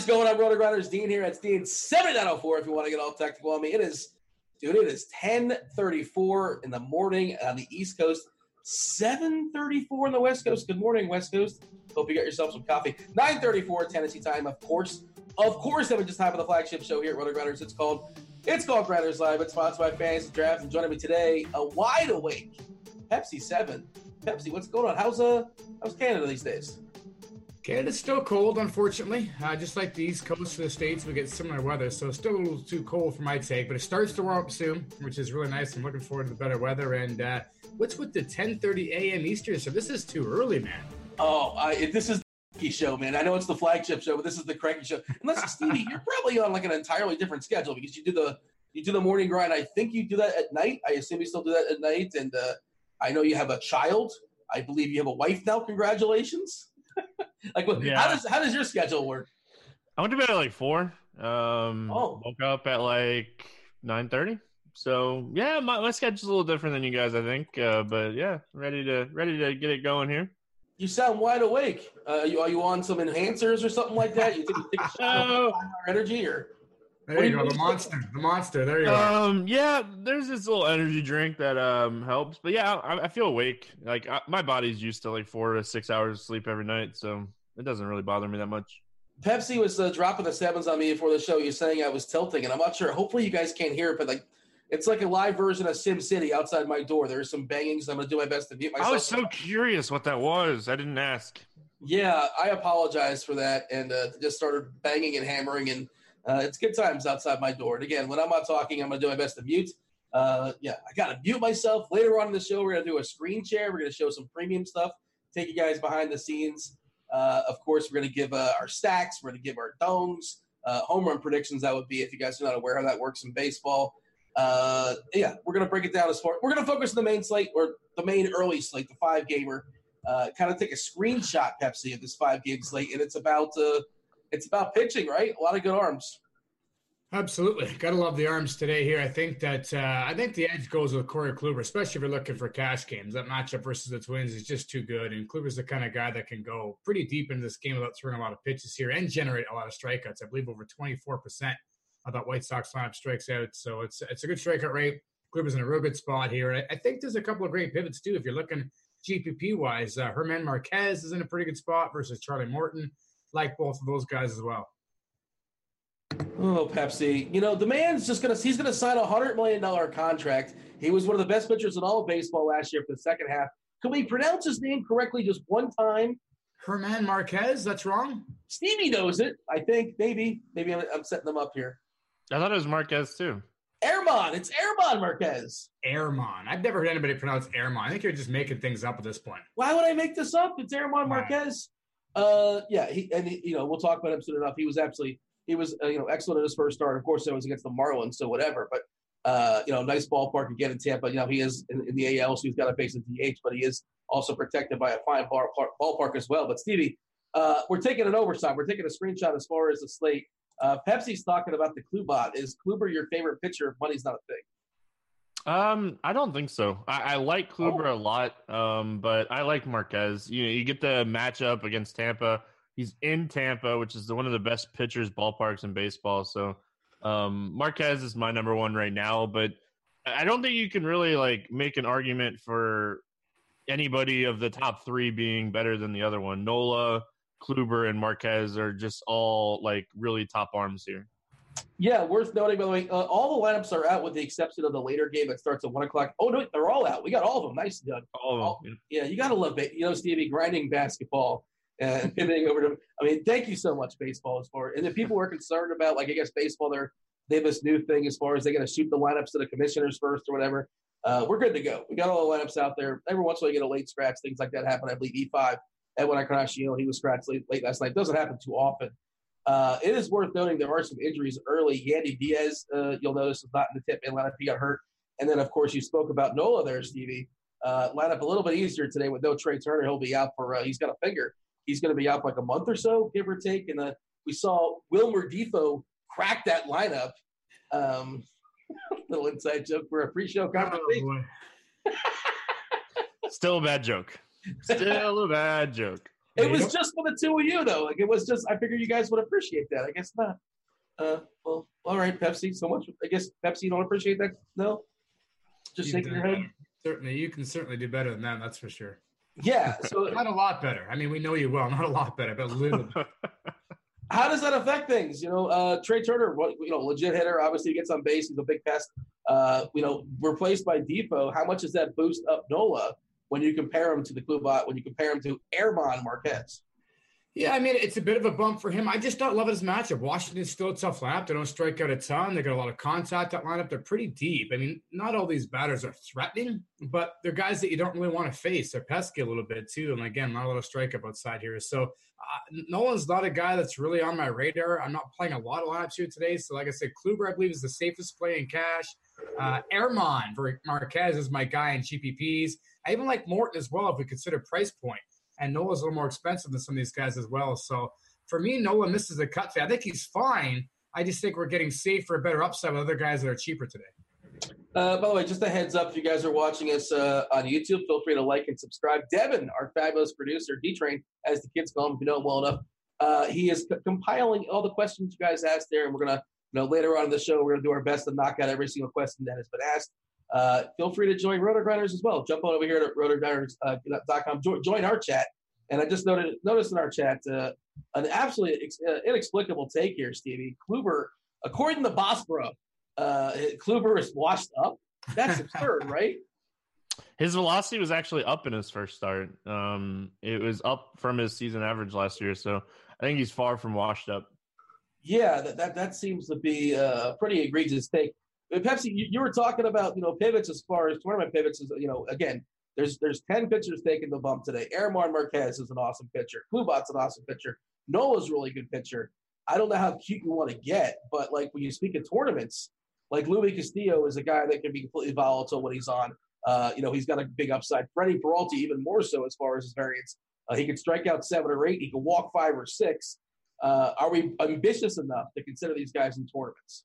Is going on, Roto Grinders? Dean here. It's Dean 7904 if you want to get all technical on me. It is, dude, it is 1034 in the morning on the East Coast, 734 on the West Coast. Good morning, West Coast. Hope you got yourself some coffee. 934 Tennessee time, of course. Of course, that we just happened the flagship show here at Roto Grinders. It's called It's called Grinders Live. It's sponsored by Fantasy Draft. And joining me today, a wide awake Pepsi 7. Pepsi, what's going on? How's uh how's Canada these days? Canada's still cold, unfortunately. Uh, just like the East Coast of the States, we get similar weather, so it's still a little too cold for my take. But it starts to warm up soon, which is really nice. I'm looking forward to the better weather. And uh, what's with the 10:30 a.m. Eastern? So this is too early, man. Oh, I, this is the show, man. I know it's the flagship show, but this is the Cranky show. Unless Stevie, you're probably on like an entirely different schedule because you do the you do the morning grind. I think you do that at night. I assume you still do that at night. And uh, I know you have a child. I believe you have a wife now. Congratulations. like, what, Yeah. how does how does your schedule work? I went to bed at like four. Um, Oh. woke up at like nine thirty. So yeah, my, my schedule's a little different than you guys, I think. Uh, but yeah, ready to ready to get it going here. You sound wide awake. Uh, you, are you on some enhancers or something like that? You take, you take a shot of energy or There What you go, the monster, the monster. There you are. Um, yeah, there's this little energy drink that um helps. But yeah, I, I feel awake. Like I, my body's used to like four to six hours of sleep every night, so it doesn't really bother me that much. Pepsi was uh, dropping the sevens on me before the show. You're saying I was tilting, and I'm not sure. Hopefully, you guys can't hear it, but like, it's like a live version of Sim City outside my door. There's some bangings. I'm going to do my best to mute myself. I was so curious what that was. I didn't ask. yeah, I apologize for that, and uh, just started banging and hammering, and uh, it's good times outside my door. And again, when I'm not talking, I'm going to do my best to mute. Uh, yeah, I got to mute myself. Later on in the show, we're going to do a screen share. We're going to show some premium stuff, take you guys behind the scenes. Uh, of course, we're going to give uh, our stacks. We're going to give our domes, uh, home run predictions. That would be if you guys are not aware how that works in baseball. Uh, yeah, we're going to break it down as far. We're going to focus on the main slate or the main early slate, the five gamer. Kind of take a screenshot, Pepsi, of this five game slate, and it's about it's about pitching, right? A lot of good arms. Absolutely, gotta love the arms today. Here, I think that uh, I think the edge goes with Corey Kluber, especially if you're looking for cash games. That matchup versus the Twins is just too good, and Kluber's the kind of guy that can go pretty deep into this game without throwing a lot of pitches here and generate a lot of strikeouts. I believe over 24 percent uh, that White Sox lineup strikes out. So it's it's a good strikeout rate. Kluber's in a real good spot here. I, I think there's a couple of great pivots too. If you're looking GPP wise, uh, German Marquez is in a pretty good spot versus Charlie Morton. Like both of those guys as well. Oh, Pepsi. You know, the man's just going to, he's going to sign a $100 million contract. He was one of the best pitchers in all of baseball last year for the second half. Can we pronounce his name correctly just one time? Herman Marquez, that's wrong. Stevie knows it, I think. Maybe. Maybe I'm, I'm setting them up here. I thought it was Marquez too. Airman. It's Airman Marquez. Airman. I've never heard anybody pronounce Airman. I think you're just making things up at this point. Why would I make this up? It's Airman Marquez. Uh, yeah, he, and he, you know we'll talk about him soon enough. He was absolutely he was uh, you know excellent in his first start. Of course, it was against the Marlins, so whatever. But uh, you know, nice ballpark again in Tampa. You know, he is in, in the AL, so he's got a base in DH, but he is also protected by a fine bar, par, ballpark as well. But Stevie, uh, we're taking an oversight. We're taking a screenshot as far as the slate. Uh, Pepsi's talking about the Klubot. Is Kluber your favorite pitcher money's not a thing? Um, I don't think so. I, I like Kluber oh. a lot, um, but I like Marquez. You know, you get the matchup against Tampa. He's in Tampa, which is the, one of the best pitchers ballparks in baseball. So, um, Marquez is my number one right now, but I don't think you can really like make an argument for anybody of the top three being better than the other one. Nola, Kluber, and Marquez are just all like really top arms here. Yeah, worth noting by the way, uh, all the lineups are out with the exception of the later game that starts at one o'clock. Oh no, they're all out. We got all of them. Nice, Doug. All of all, them. Yeah. yeah, you gotta love it. You know, Stevie grinding basketball and pivoting over to. I mean, thank you so much, baseball, as far and if people were concerned about like I guess baseball, they're they have this new thing as far as they're going to shoot the lineups to the commissioners first or whatever. Uh, we're good to go. We got all the lineups out there. Every once in a while, you get a late scratch. Things like that happen. I believe E5, Edwin Encarnacion, he was scratched late, late last night. Doesn't happen too often. Uh, it is worth noting there are some injuries early. Yandy Diaz, uh, you'll notice, is not in the tip man lineup. He got hurt. And then, of course, you spoke about Nola there, Stevie. Uh, lineup a little bit easier today with no Trea Turner. He'll be out for, uh, he's got a finger. He's going to be out like a month or so, give or take. And uh, we saw Wilmer Difo crack that lineup. Um, little inside joke for a pre-show oh, conversation. Oh, Still a bad joke. Still a bad joke. It was just for the two of you, though. Like it was just. I figured you guys would appreciate that. I guess not. Uh, well, all right, Pepsi. So much. I guess Pepsi you don't appreciate that. No. Just you shaking your head. Certainly, you can certainly do better than that. That's for sure. Yeah. So not a lot better. I mean, we know you well. Not a lot better, but a little. How does that affect things? You know, uh, Trea Turner, you know, legit hitter. Obviously, he gets on base. He's a big pest. Uh, you know, replaced by Difo. How much does that boost up Nola? When you compare him to the Klubot, when you compare him to Airman Marquez. Yeah, I mean, it's a bit of a bump for him. I just don't love his matchup. Washington's still tough lineup. They don't strike out a ton. They got a lot of contact that lineup. They're pretty deep. I mean, not all these batters are threatening, but they're guys that you don't really want to face. They're pesky a little bit, too. And again, not a lot of strikeout outside here. So uh, Nola's not a guy that's really on my radar. I'm not playing a lot of lineups here today. So, like I said, Kluber, I believe, is the safest play in cash. Uh, Airman for Marquez is my guy in GPPs. I even like Morton as well if we consider price point. And Nola's a little more expensive than some of these guys as well. So for me, Nola misses the cut. I think he's fine. I just think we're getting safe for a better upside with other guys that are cheaper today. Uh, by the way, just a heads up if you guys are watching us uh, on YouTube, feel free to like and subscribe. Devin, our fabulous producer, D Train, as the kids call him, if you know him well enough, uh, he is c- compiling all the questions you guys asked there, and we're gonna, you know, later on in the show, we're gonna do our best to knock out every single question that has been asked. Uh, feel free to join Roto Grinders as well. Jump on over here at rotogrinders.com. Uh, join, join our chat. And I just noted, noticed in our chat uh, an absolutely ex- uh, inexplicable take here, Stevie. Kluber, according to Bosborough, uh, Kluber is washed up. That's absurd, right? His velocity was actually up in his first start. Um, it was up from his season average last year, so I think he's far from washed up. Yeah, that that, that seems to be a pretty egregious take. Pepsi, you, you, were talking about you know pivots as far as tournament pivots. Is you know again, there's there's ten pitchers taking the bump today. Airman Marquez is an awesome pitcher. Klubot's an awesome pitcher. Nola's a really good pitcher. I don't know how cute you want to get, but like when you speak of tournaments, like Luis Castillo is a guy that can be completely volatile when he's on. Uh, you know, he's got a big upside. Freddie Peralta even more so as far as his variance. Uh, he can strike out seven or eight. He can walk five or six. Uh, are we ambitious enough to consider these guys in tournaments?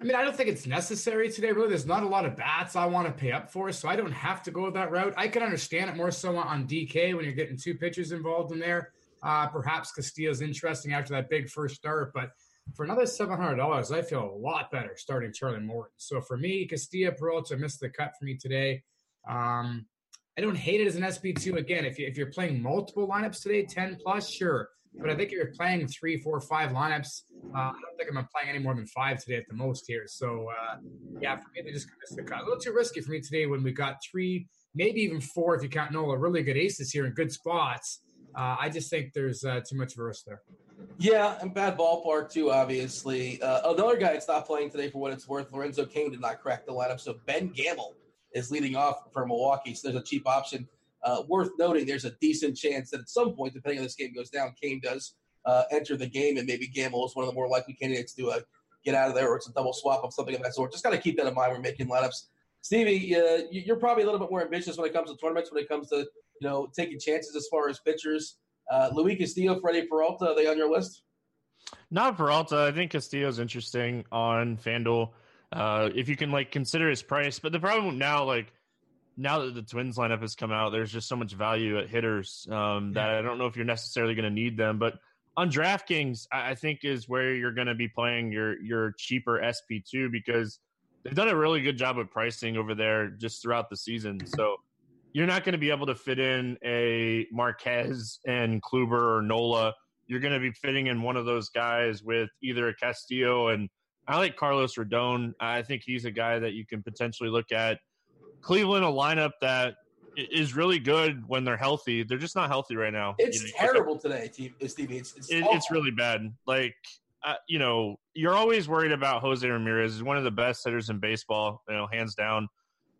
I mean, I don't think it's necessary today, really. There's not a lot of bats I want to pay up for, so I don't have to go that route. I can understand it more so on DK when you're getting two pitchers involved in there. Uh, perhaps Castillo's interesting after that big first start, but for another seven hundred dollars, I feel a lot better starting Charlie Morton. So for me, Castillo Peralta missed the cut for me today. Um, I don't hate it as an SP two. Again, if you if you're playing multiple lineups today, ten plus, sure. But I think if you're playing three, four, five lineups, uh, I don't think I'm playing any more than five today at the most here. So uh, yeah, for me, they just missed the cut. A little too risky for me today when we got three, maybe even four if you count Nola, really good aces here in good spots. Uh, I just think there's uh, too much of a risk there. Yeah, and bad ballpark too. Obviously, uh, another guy that's not playing today for what it's worth. Lorenzo Cain did not crack the lineup, so Ben Gamel is leading off for Milwaukee. So there's a cheap option. Uh, worth noting, there's a decent chance that at some point, depending on this game goes down, Cain does uh, enter the game, and maybe Gamel is one of the more likely candidates to uh, get out of there, or it's a double swap of something of that sort. Just got to keep that in mind when making lineups. Stevie, uh, you're probably a little bit more ambitious when it comes to tournaments, when it comes to you know taking chances as far as pitchers. Uh, Luis Castillo, Freddie Peralta, are they on your list? Not Peralta. I think Castillo's interesting on FanDuel. Uh, if you can like consider his price, but the problem now, like now that the Twins lineup has come out, there's just so much value at hitters um, that I don't know if you're necessarily going to need them. But on DraftKings, I think is where you're going to be playing your your cheaper SP two because they've done a really good job of pricing over there just throughout the season. So you're not going to be able to fit in a Marquez and Kluber or Nola. You're going to be fitting in one of those guys with either a Castillo and I like Carlos Rodon. I think he's a guy that you can potentially look at. Cleveland, a lineup that is really good when they're healthy. They're just not healthy right now. It's you know, terrible today, Stevie. It's it's, it, it's really bad. Like uh, you know, you're always worried about Jose Ramirez. He's one of the best hitters in baseball, you know, hands down.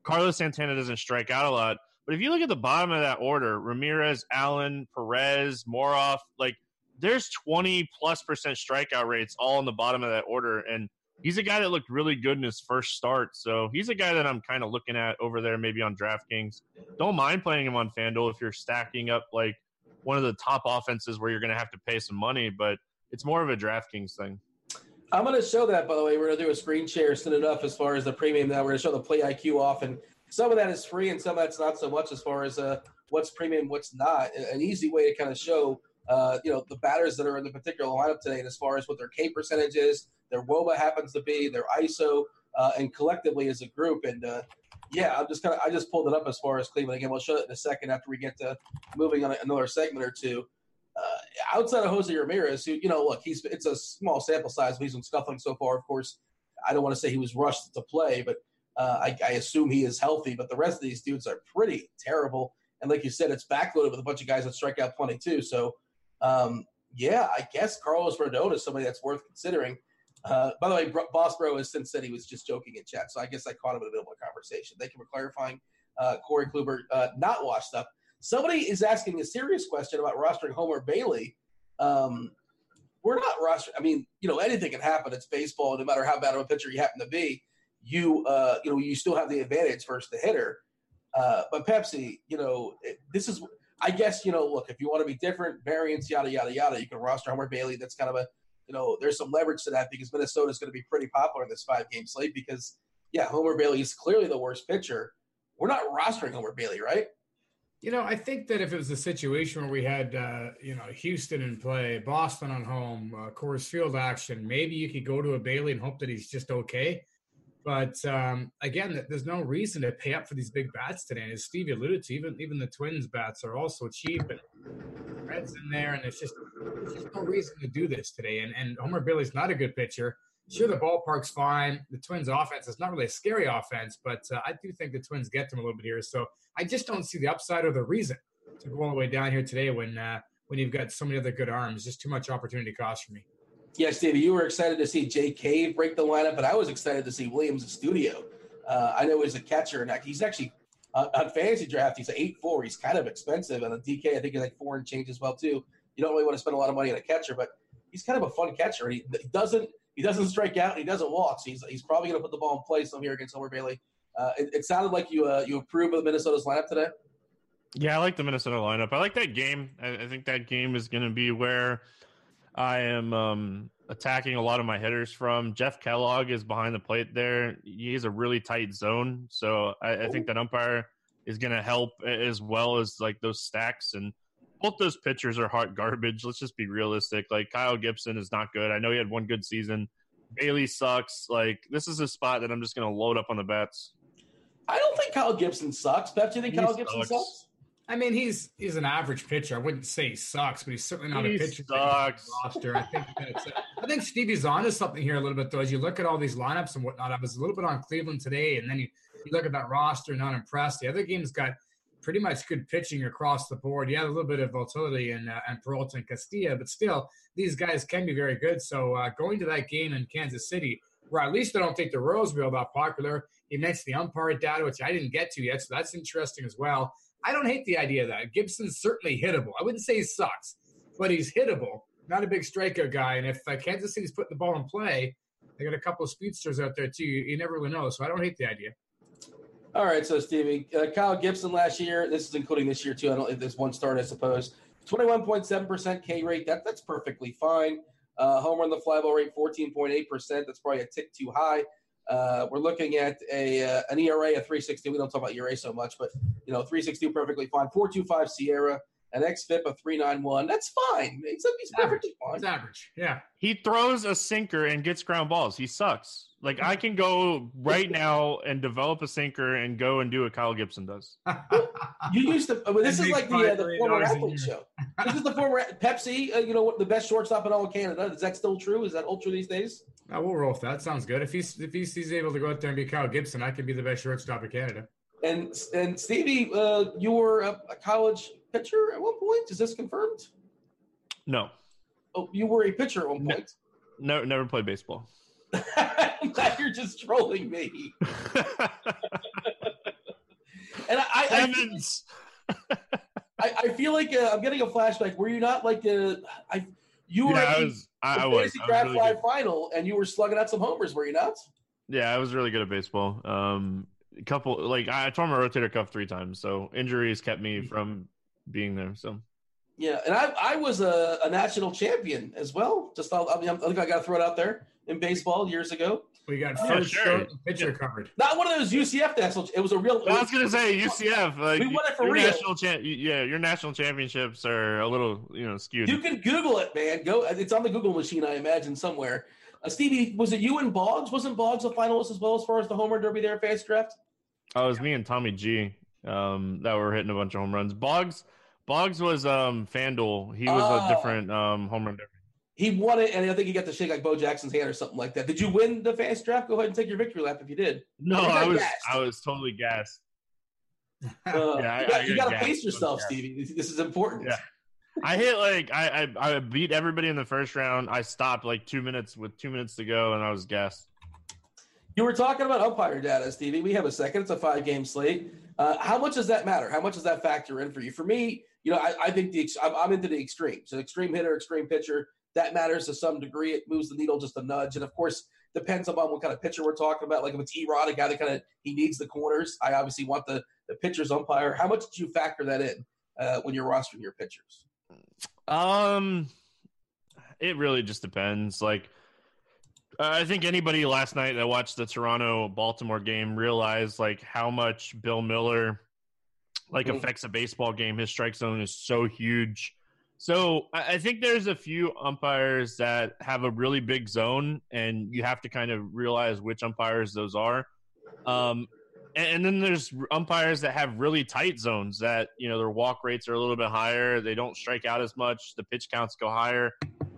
Carlos Santana doesn't strike out a lot, but if you look at the bottom of that order, Ramirez, Allen, Perez, Moroff, like there's 20 plus percent strikeout rates all in the bottom of that order, and he's a guy that looked really good in his first start. So he's a guy that I'm kind of looking at over there, maybe on DraftKings. Don't mind playing him on FanDuel if you're stacking up like one of the top offenses where you're going to have to pay some money, but it's more of a DraftKings thing. I'm going to show that, by the way. We're going to do a screen share soon enough as far as the premium now. We're going to show the Play IQ off, and some of that is free and some of that's not so much as far as uh, what's premium, what's not. An easy way to kind of show – uh, you know, the batters that are in the particular lineup today, and as far as what their K percentage is, their WOBA happens to be, their ISO, uh, and collectively as a group. And uh, yeah, I'm just kind of I just pulled it up as far as Cleveland. Again, we'll show it in a second after we get to moving on another segment or two. Uh, outside of Jose Ramirez, who you know, look, he's it's a small sample size, but he's been scuffling so far. Of course, I don't want to say he was rushed to play, but uh, I, I assume he is healthy. But the rest of these dudes are pretty terrible. And like you said, it's backloaded with a bunch of guys that strike out plenty too. So um, yeah, I guess Carlos Rodon is somebody that's worth considering. Uh, by the way, Boss Bro has since said he was just joking in chat, so I guess I caught him in the middle of a conversation. Thank you for clarifying. Uh, Corey Kluber, uh, not washed up. Somebody is asking a serious question about rostering Homer Bailey. Um, we're not rostering. I mean, you know, anything can happen. It's baseball. No matter how bad of a pitcher you happen to be, you uh, you know, you still have the advantage versus the hitter. Uh, but Pepsi, you know, this is I guess you know, look, if you want to be different, variants, yada yada yada, you can roster Homer Bailey. That's kind of a you know, there's some leverage to that because Minnesota is going to be pretty popular in this five game slate because yeah, Homer Bailey is clearly the worst pitcher. We're not rostering Homer Bailey, right? You know, I think that if it was a situation where we had, uh, you know, Houston in play, Boston on home, uh, Coors Field action, maybe you could go to a Bailey and hope that he's just okay. But um, again, there's no reason to pay up for these big bats today. And as Steve alluded to, even even the Twins bats are also cheap, and Reds in there, and it's just there's just no reason to do this today. And and Homer Bailey's not a good pitcher. Sure, the ballpark's fine. The Twins' offense is not really a scary offense, but uh, I do think the Twins get them a little bit here. So I just don't see the upside or the reason to go all the way down here today when uh, when you've got so many other good arms. Just too much opportunity cost for me. Yes, David, you were excited to see Jake Cave break the lineup, but I was excited to see Willians Astudillo. Uh, I know he's a catcher, and he's actually uh, on fantasy draft. He's eight four. He's kind of expensive, and a DK I think he's like four and change as well too. You don't really want to spend a lot of money on a catcher, but he's kind of a fun catcher. He, he doesn't he doesn't strike out. he doesn't walk. So he's he's probably going to put the ball in play some here against Homer Bailey. Uh, it, it, sounded like you uh, you approve of the Minnesota's lineup today. Yeah, I like the Minnesota lineup. I like that game. I, I think that game is going to be where I am um, attacking a lot of my hitters from. Jeff Kellogg is behind the plate there. He has a really tight zone, so I, I think that umpire is going to help as well as like those stacks. And both those pitchers are hot garbage. Let's just be realistic. Like Kyle Gibson is not good. I know he had one good season. Bailey sucks. Like this is a spot that I'm just going to load up on the bets. I don't think Kyle Gibson sucks. Pep, do you think He Kyle Gibson sucks. I mean, he's he's an average pitcher. I wouldn't say he sucks, but he's certainly not He a pitcher. that you have on sucks. Roster. I think that's. I think Stevie's onto something here a little bit though. As you look at all these lineups and whatnot, I was a little bit on Cleveland today, and then you, you look at that roster, not impressed. The other game's got pretty much good pitching across the board. You have a little bit of volatility in uh, and Peralta and Castillo, but still, these guys can be very good. So uh, going to that game in Kansas City, where at least I don't think the Royals real that popular. You mentioned the umpire data, which I didn't get to yet, so that's interesting as well. I don't hate the idea of that. Gibson's certainly hittable. I wouldn't say he sucks, but he's hittable. Not a big strikeout guy. And if uh, Kansas City's putting the ball in play, they got a couple of speedsters out there too. You, you never really know. So I don't hate the idea. All right, so Stevie, uh, Kyle Gibson last year. This is including this year too. I don't there's one start, I suppose. Twenty-one point seven percent K rate. That that's perfectly fine. Uh, home run the fly ball rate fourteen point eight percent. That's probably a tick too high. Uh, we're looking at a uh, an ERA of three sixty. We don't talk about ERA so much, but you know three sixty perfectly fine. Four two five SIERA. An XFIP of three nine one. That's fine. He's, he's perfectly fine. It's average. Yeah. He throws a sinker and gets ground balls. He sucks. Like I can go right now and develop a sinker and go and do what Kyle Gibson does. You used to. I mean, this And is like the, uh, the former dollars athlete show. This is the former Pepsi. Uh, you know what? The best shortstop in all of Canada. Is that still true? Is that ultra these days? Uh, we'll roll with that. Sounds good. If he's if he's, he's able to go out there and be Kyle Gibson, I could be the best shortstop in Canada. And and Stevie, uh, you were a, a college pitcher at one point. Is this confirmed? No, Oh, you were a pitcher at one point. no, never played baseball. now you're just trolling me. And I, I, I, Evans. I, I feel like uh, I'm getting a flashback. Were you not like a, I, you were Yeah, at I was. I, I was. fantasy I was draft really live final, and you were slugging out some homers. Were you not? Yeah, I was really good at baseball. Um, a couple like I tore my rotator cuff three times, so injuries kept me from being there. So Yeah, and I I was a, a national champion as well. Just I, I, mean, I think I got to throw it out there in baseball years ago. We got Yeah, first sure. short and pitcher covered. Not one of those UCF national. It was a real. I was gonna say UCF. Like, We won it for your real. National cha- yeah, your national championships are a little you know skewed. You can Google it, man. Go. It's on the Google machine, I imagine somewhere. Uh, Stevie, was it you and Boggs? Wasn't Boggs a finalist as well as far as the homer derby there, fast draft? Oh, it was me and Tommy G um, that were hitting a bunch of home runs. Boggs, Boggs was um, Fanduel. He was Oh. a different um, home run. He won it, and I think he got to shake like Bo Jackson's hand or something like that. Did you win the fast draft? Go ahead and take your victory lap if you did. No, got I was gassed. I was totally gassed. Uh, Yeah, I- you got, you got got to pace yourself, Stevie. This, this is important. Yeah. I hit like I, I I beat everybody in the first round. I stopped like two minutes with two minutes to go, and I was gassed. You were talking about umpire data, Stevie. We have a second. It's a five game slate. Uh, how much does that matter? How much does that factor in for you? For me, you know, I, I think the I'm, I'm into the extremes. So extreme hitter, extreme pitcher, that matters to some degree. It moves the needle just a nudge, and of course, depends upon what kind of pitcher we're talking about. Like if it's Erod, a guy that kind of he needs the corners. I obviously want the the pitcher's umpire. How much did you factor that in uh, when you're rostering your pitchers? Um, it really just depends. Like, I think anybody last night that watched the Toronto Baltimore game realized like how much Bill Miller like Mhm. affects a baseball game. His strike zone is so huge. So I I think there's a few umpires that have a really big zone, and you have to kind of realize which umpires those are. Um, and, and then there's umpires that have really tight zones that you know their walk rates are a little bit higher. They don't strike out as much. The pitch counts go higher.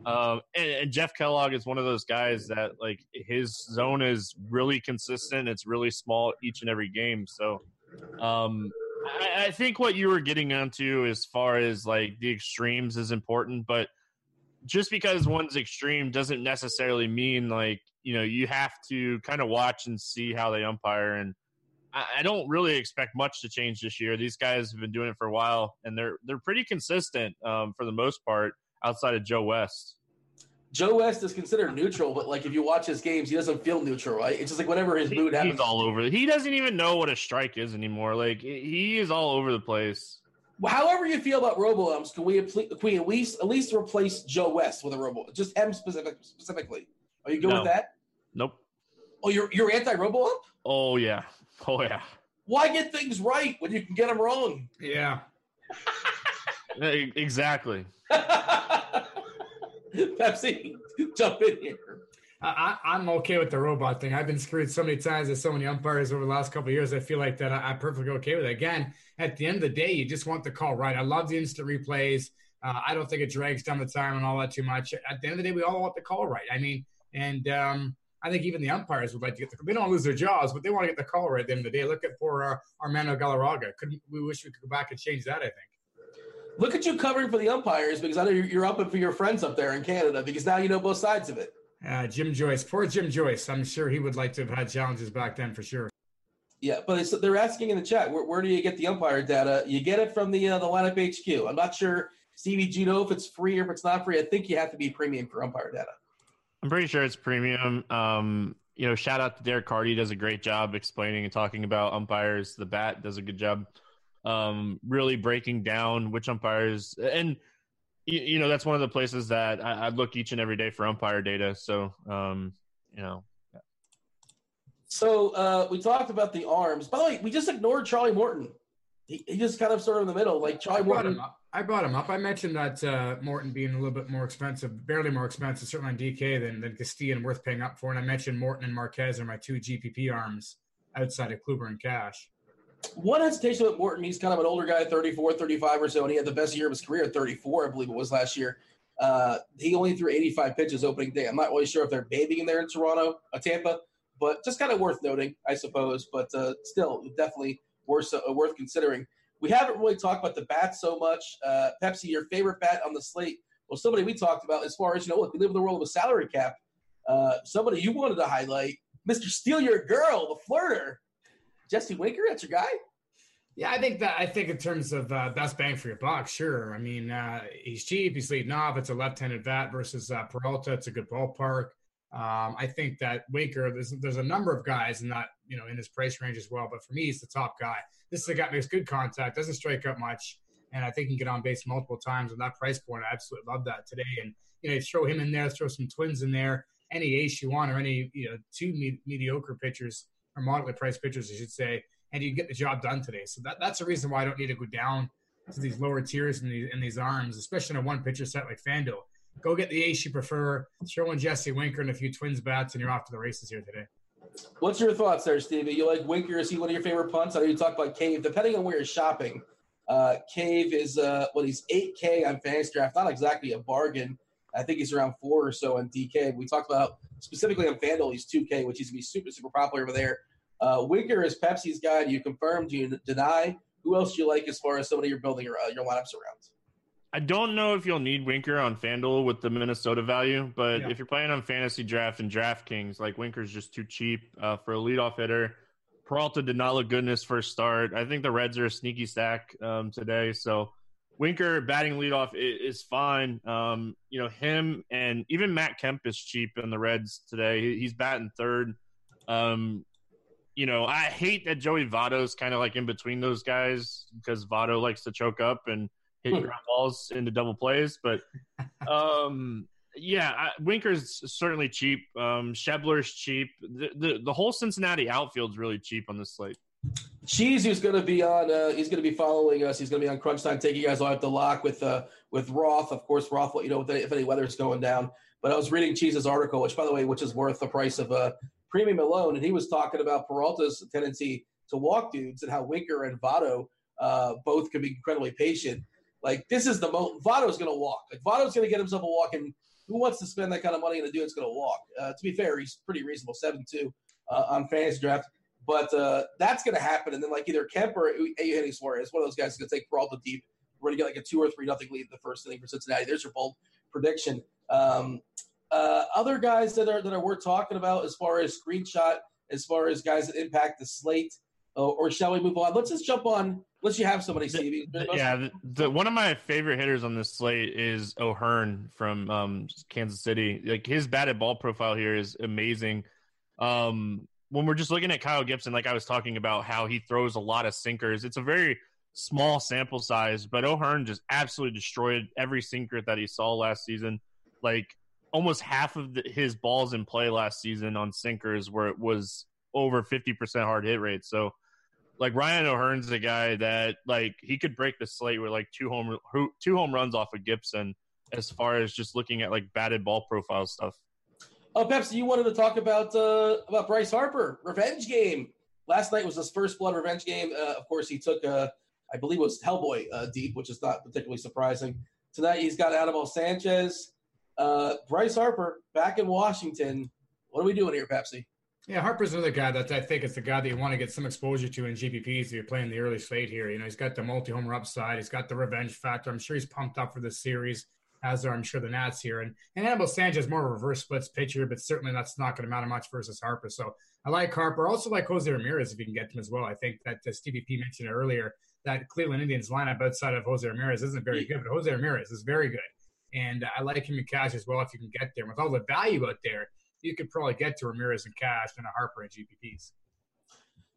Um, and, and Jeff Kellogg is one of those guys that like his zone is really consistent. It's really small each and every game. So um, I, I think what you were getting onto as far as like the extremes is important, but just because one's extreme doesn't necessarily mean like you know you have to kind of watch and see how they umpire and I I don't really expect much to change this year. These guys have been doing it for a while, and they're they're pretty consistent um, for the most part, outside of Joe West. Joe West is considered neutral, but like if you watch his games, he doesn't feel neutral, right? It's just like whatever his He- mood happens. he's all over. He doesn't even know what a strike is anymore. Like he is all over the place. However you feel about robo umps, can we can we at least at least replace Joe West with a robo? Just him specific, specifically. Are you good No. with that? Nope. Oh, you're you're anti robo ump? Oh yeah. Oh yeah. Why get things right when you can get them wrong? Yeah. exactly. Pepsi, jump in here. I, am okay with the robot thing. I've been screwed so many times with so many umpires over the last couple years. I feel like that I, am perfectly okay with it. Again, at the end of the day, you just want the call right. I love the instant replays. Uh, I don't think it drags down the time and all that too much. At the end of the day, we all want the call right. I mean, and um, I think even the umpires would like to get the. They don't lose their jobs, but they want to get the call right at the end of the day. Look at poor uh, Armando Galarraga. Couldn't we wish we could go back and change that? I think. Look at you covering for the umpires because I know you're up for your friends up there in Canada because now you know both sides of it. Uh, Jim Joyce, poor Jim Joyce. I'm sure he would like to have had challenges back then for sure. Yeah, but they're asking in the chat, where, where, do you get the umpire data? You get it from the uh, the lineup HQ. I'm not sure, Stevie, do you know if it's free or if it's not free? I think you have to be premium for umpire data. I'm pretty sure it's premium. Um, you know, shout out to Derek Carty, does a great job explaining and talking about umpires. The bat does a good job, um, really breaking down which umpires and you, you, know that's one of the places that I, I, look each and every day for umpire data. So um, you know. Yeah. So uh, we talked about the arms. By the way, we just ignored Charlie Morton. He, he just kind of sort of in the middle, like Charlie Morton. I brought him up. I mentioned that uh, Morton being a little bit more expensive, barely more expensive, certainly on DK than than Castillo and worth paying up for. And I mentioned Morton and Marquez are my two GPP arms outside of Kluber and Cash one hesitation with Morton. He's kind of an older guy, 34, 35 or so, and he had the best year of his career at 34, I believe it was last year. Uh, he only threw 85 pitches opening day. I'm not really sure if they're bathing in there in Toronto, uh, Tampa, but just kind of worth noting, I suppose. But uh, still, definitely worth uh, worth considering. We haven't really talked about the bats so much. Uh, Pepsi, your favorite bat on the slate? Well, somebody we talked about as far as you know, look, we live in the world of a salary cap. Uh, somebody you wanted to highlight, Mr. Steal Your Girl, the flirter. Jesse Winker, that's your guy. Yeah, I think that I think in terms of uh, best bang for your buck, sure. I mean, uh, he's cheap. He's leading off. It's a left-handed bat versus uh, Peralta. It's a good ballpark. Um, I think that Winker. There's there's a number of guys in that you know in his price range as well. But for me, he's the top guy. This is a guy makes good contact, doesn't strike out much, and I think he can get on base multiple times. And that price point, I absolutely love that today. And you know, throw him in there, throw some twins in there, any ace you want, or any you know two me- mediocre pitchers or moderately priced pitchers, I should say and you get the job done today. So that, that's the reason why I don't need to go down to these lower tiers in these these arms, especially in a one pitcher set like FanDuel. Go get the ace you prefer, throw in Jesse Winker and a few twins bats, and you're off to the races here today. What's your thoughts there, Stevie? You like Winker? Is he one of your favorite punts? I know you talk about Cave. Depending on where you're shopping, uh, Cave is uh, well, he's 8K on Fantasy Draft. Not exactly a bargain. I think he's around four or so on DK. We talked about specifically on FanDuel, he's 2K, which he's gonna be super super popular over there. Uh, Winker is Pepsi's guy. Do you confirm? Do you deny? Who else do you like as far as somebody you're building your, uh, your lineups around? I don't know if you'll need Winker on FanDuel with the Minnesota value, but yeah. if you're playing on fantasy draft and DraftKings, like Winker's just too cheap uh, for a leadoff hitter. Peralta did not look good in his first start. I think the Reds are a sneaky stack um, today, so Winker batting leadoff is, is fine. Um, you know him and even Matt Kemp is cheap in the Reds today. He's batting third. Um, you know, I hate that Joey Votto's kind of like in between those guys because Votto likes to choke up and hit hmm. ground balls into double plays. But um, yeah, I, Winker's certainly cheap. Um, Schebler's cheap. The, the, the whole Cincinnati outfield's really cheap on this slate. Cheese, is going to be on, uh, he's going to be following us. He's going to be on Crunch Time, taking you guys all at the lock with uh, with Roth. Of course, Roth, let you know, if any, if any weather's going down. But I was reading Cheese's article, which, by the way, which is worth the price of a premium alone, and he was talking about Peralta's tendency to walk dudes and how Winker and Votto uh, both can be incredibly patient. Like this is the moment Votto's going to walk. Like Votto's going to get himself a walk, and who wants to spend that kind of money on a dude that's going to walk? Uh, to be fair, he's pretty reasonable, seven two uh, on fantasy draft. But uh, that's going to happen, and then like either Kemp or Eugenio Suarez, one of those guys is going to take Peralta deep. We're going to get like a two or three nothing lead in the first inning for Cincinnati. There's your bold prediction. Um, uh, other guys that are that are worth talking about as far as screenshot, as far as guys that impact the slate, uh, or shall we move on? Let's just jump on. Let's you have somebody, Stevie. Yeah, the, the, one of my favorite hitters on this slate is O'Hearn from um, Kansas City. Like his batted ball profile here is amazing. Um, when we're just looking at Kyle Gibson, like I was talking about, how he throws a lot of sinkers. It's a very small sample size, but O'Hearn just absolutely destroyed every sinker that he saw last season. Like almost half of the, his balls in play last season on sinkers where it was over 50% hard hit rate. So like Ryan O'Hearn's a guy that like he could break the slate with like two home two home runs off of Gibson as far as just looking at like batted ball profile stuff. Oh, Pepsi, you wanted to talk about uh, about Bryce Harper revenge game. Last night was his first blood revenge game. Uh, of course, he took uh, I believe it was Hellboy uh, deep, which is not particularly surprising. Tonight he's got Anibal Sanchez, uh, Bryce Harper back in Washington. What are we doing here, Pepsi? Yeah, Harper's another guy that I think is the guy that you want to get some exposure to in GPPs if you're playing the early slate here. You know, he's got the multi-homer upside. He's got the revenge factor. I'm sure he's pumped up for this series, as are I'm sure the Nats here. And, and Anibal Sanchez is more of a reverse splits pitcher, but certainly that's not going to matter much versus Harper. So I like Harper. Also like Jose Ramirez if you can get him as well. I think that uh, Stevie P mentioned earlier that Cleveland Indians lineup outside of Jose Ramirez isn't very good, but Jose Ramirez is very good. And I like him in cash as well if you can get there. With all the value out there, you could probably get to Ramirez in Cash and a Harper and GPPs.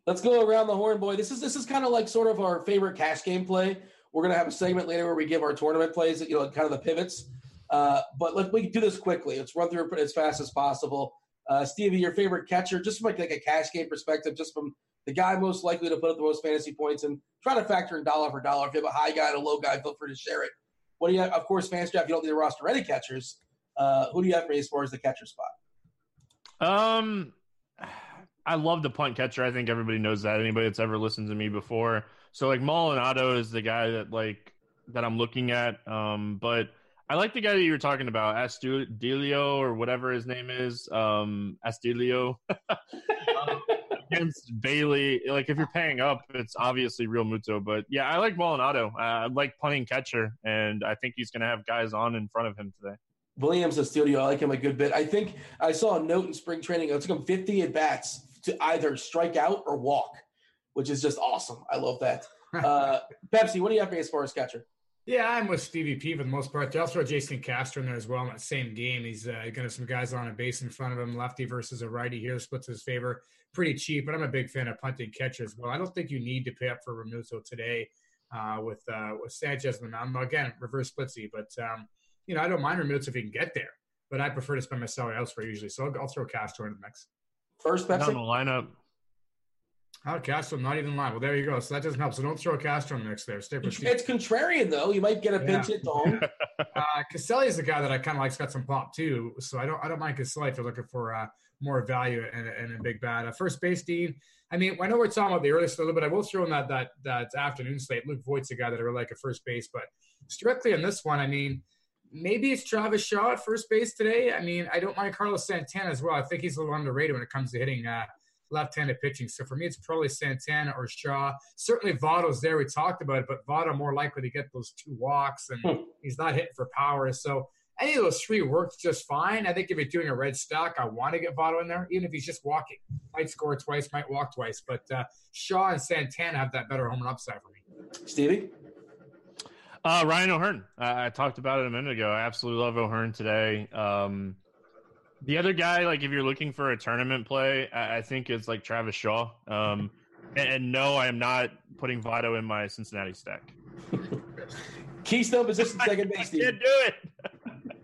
Let's go around the horn, boy. This is this is kind of like sort of our favorite cash game play. We're gonna have a segment later where we give our tournament plays, you know, kind of the pivots. Uh, but let we can do this quickly. Let's run through it as fast as possible. Uh, Stevie, your favorite catcher, just from like, like a cash game perspective, just from the guy most likely to put up the most fantasy points, and try to factor in dollar for dollar. If you have a high guy and a low guy, feel free to share it. What do you have? Of course, fans draft. You don't need a roster ready catchers. Uh, who do you have for as far as the catcher spot? Um, I love the punt catcher. I think everybody knows that. Anybody that's ever listened to me before. So like Maldonado is the guy that like that I'm looking at. Um, but I like the guy that you were talking about, Astudillo or whatever his name is. Um, Astudillo um, against Bailey. Like if you're paying up, it's obviously Realmuto. But yeah, I like Maldonado. Uh, I like punting catcher, and I think he's going to have guys on in front of him today. Willians Astudillo, I like him a good bit. I think I saw a note in spring training. It took him 50 at bats to either strike out or walk, which is just awesome. I love that. Uh, Pepsi, what do you have for as far as catcher? Yeah, I'm with Stevie P for the most part. I'll throw Jason Castro in there as well in that same game. He's uh, going to have some guys on a base in front of him, lefty versus a righty here, splits his favor. Pretty cheap, but I'm a big fan of punting catchers. Well, I don't think you need to pay up for Realmuto today uh, with uh, with Sanchez and the Again, reverse splitsy, but um, you know, I don't mind Realmuto if he can get there, but I prefer to spend my salary elsewhere usually. So I'll, I'll throw Castro in the mix. First, Pepsi? Down the lineup. Oh, Castro not even live. Well, there you go. So that doesn't help. So don't throw Castro in the mix there. Stay for Steve. It's contrarian though. You might get a pinch yeah. hit to home. uh, Caselli is the guy that I kind of like. Got some pop too. So I don't. I don't mind Caselli if you're looking for uh, more value and, and a big bat. Uh, first base, Dean. I mean, I know we're talking about the early slate a little bit. I will throw in that that that afternoon slate. Luke Voit's a guy that I really like at first base, but strictly on this one, I mean maybe it's Travis Shaw at first base today. I mean, I don't mind Carlos Santana as well. I think he's a little underrated when it comes to hitting uh, left-handed pitching. So for me, it's probably Santana or Shaw. Certainly Votto's there. We talked about it, but Votto more likely to get those two walks, and hmm. he's not hitting for power. So any of those three works just fine. I think if you're doing a red stock, I want to get Votto in there, even if he's just walking. Might score twice, might walk twice, but uh, Shaw and Santana have that better home run upside for me. Stevie? Uh, Ryan O'Hearn. I, I talked about it a minute ago. I absolutely love O'Hearn today. Um, the other guy, like if you're looking for a tournament play, I, I think it's like Travis Shaw. Um, and, and, no, I am not putting Votto in my Cincinnati stack. Keystone position second base. I can't do it.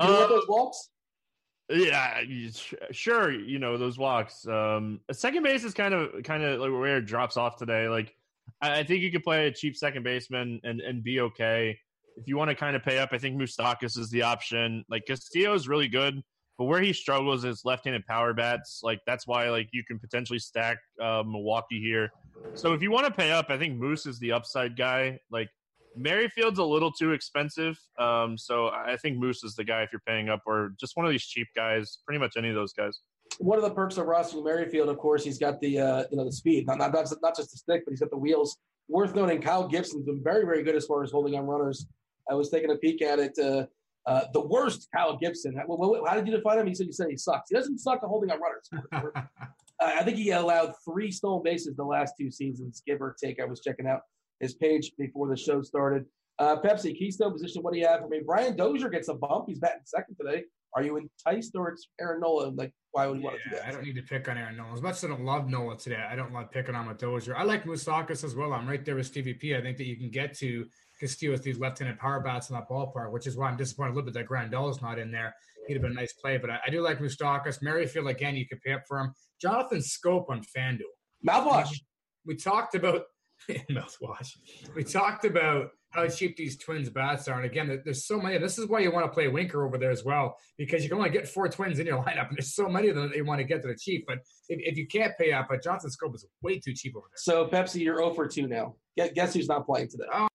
you um, those walks? Yeah, sure. You know those walks. Um, second base is kind of kind of like where it drops off today. Like I think you could play a cheap second baseman and, and be okay. If you want to kind of pay up, I think Moustakas is the option. Like Castillo is really good, but where he struggles is left-handed power bats. Like that's why like you can potentially stack uh, Milwaukee here. So if you want to pay up, I think Moose is the upside guy. Like Merrifield's a little too expensive, um, so I think Moose is the guy if you're paying up, or just one of these cheap guys. Pretty much any of those guys one of the perks of Rossi Merrifield, of course, he's got the uh, you know the speed, not, not, not just the stick, but he's got the wheels. Worth noting, Kyle Gibson's been very, very good as far as holding on runners. I was taking a peek at it. Uh, uh, the worst Kyle Gibson. How, how, did you define him? He said you said he sucks. He doesn't suck at holding on runners. I think he allowed three stolen bases the last two seasons, give or take. I was checking out his page before the show started. Uh, Pepsi, Keystone position. What do you have for me? Brian Dozier gets a bump. He's batting second today. Are you enticed or it's Aaron Nola? Like, why would you yeah, want to do that? I don't need to pick on Aaron Nola. As much as I don't love Nola today, I don't love picking on with Dozier. I like Moustakas as well. I'm right there with Stevie P. I think that you can get to Castillo with these left-handed power bats in that ballpark, which is why I'm disappointed a little bit that Grandal's not in there. He'd have been a nice play, but I, I do like Moustakas. Merrifield, again, you could pay up for him. Jonathan Schoop on FanDuel. Mouthwash. we talked about mouthwash. We talked about how cheap these twins bats are. And again, there's so many. This is why you want to play Winker over there as well, because you can only get four twins in your lineup, and there's so many of them that you want to get to the cheap. But if, if you can't pay up, but Johnson Schoop is way too cheap over there. So Pepsi, you're 0 for 2 now. Guess who's not playing today? Oh,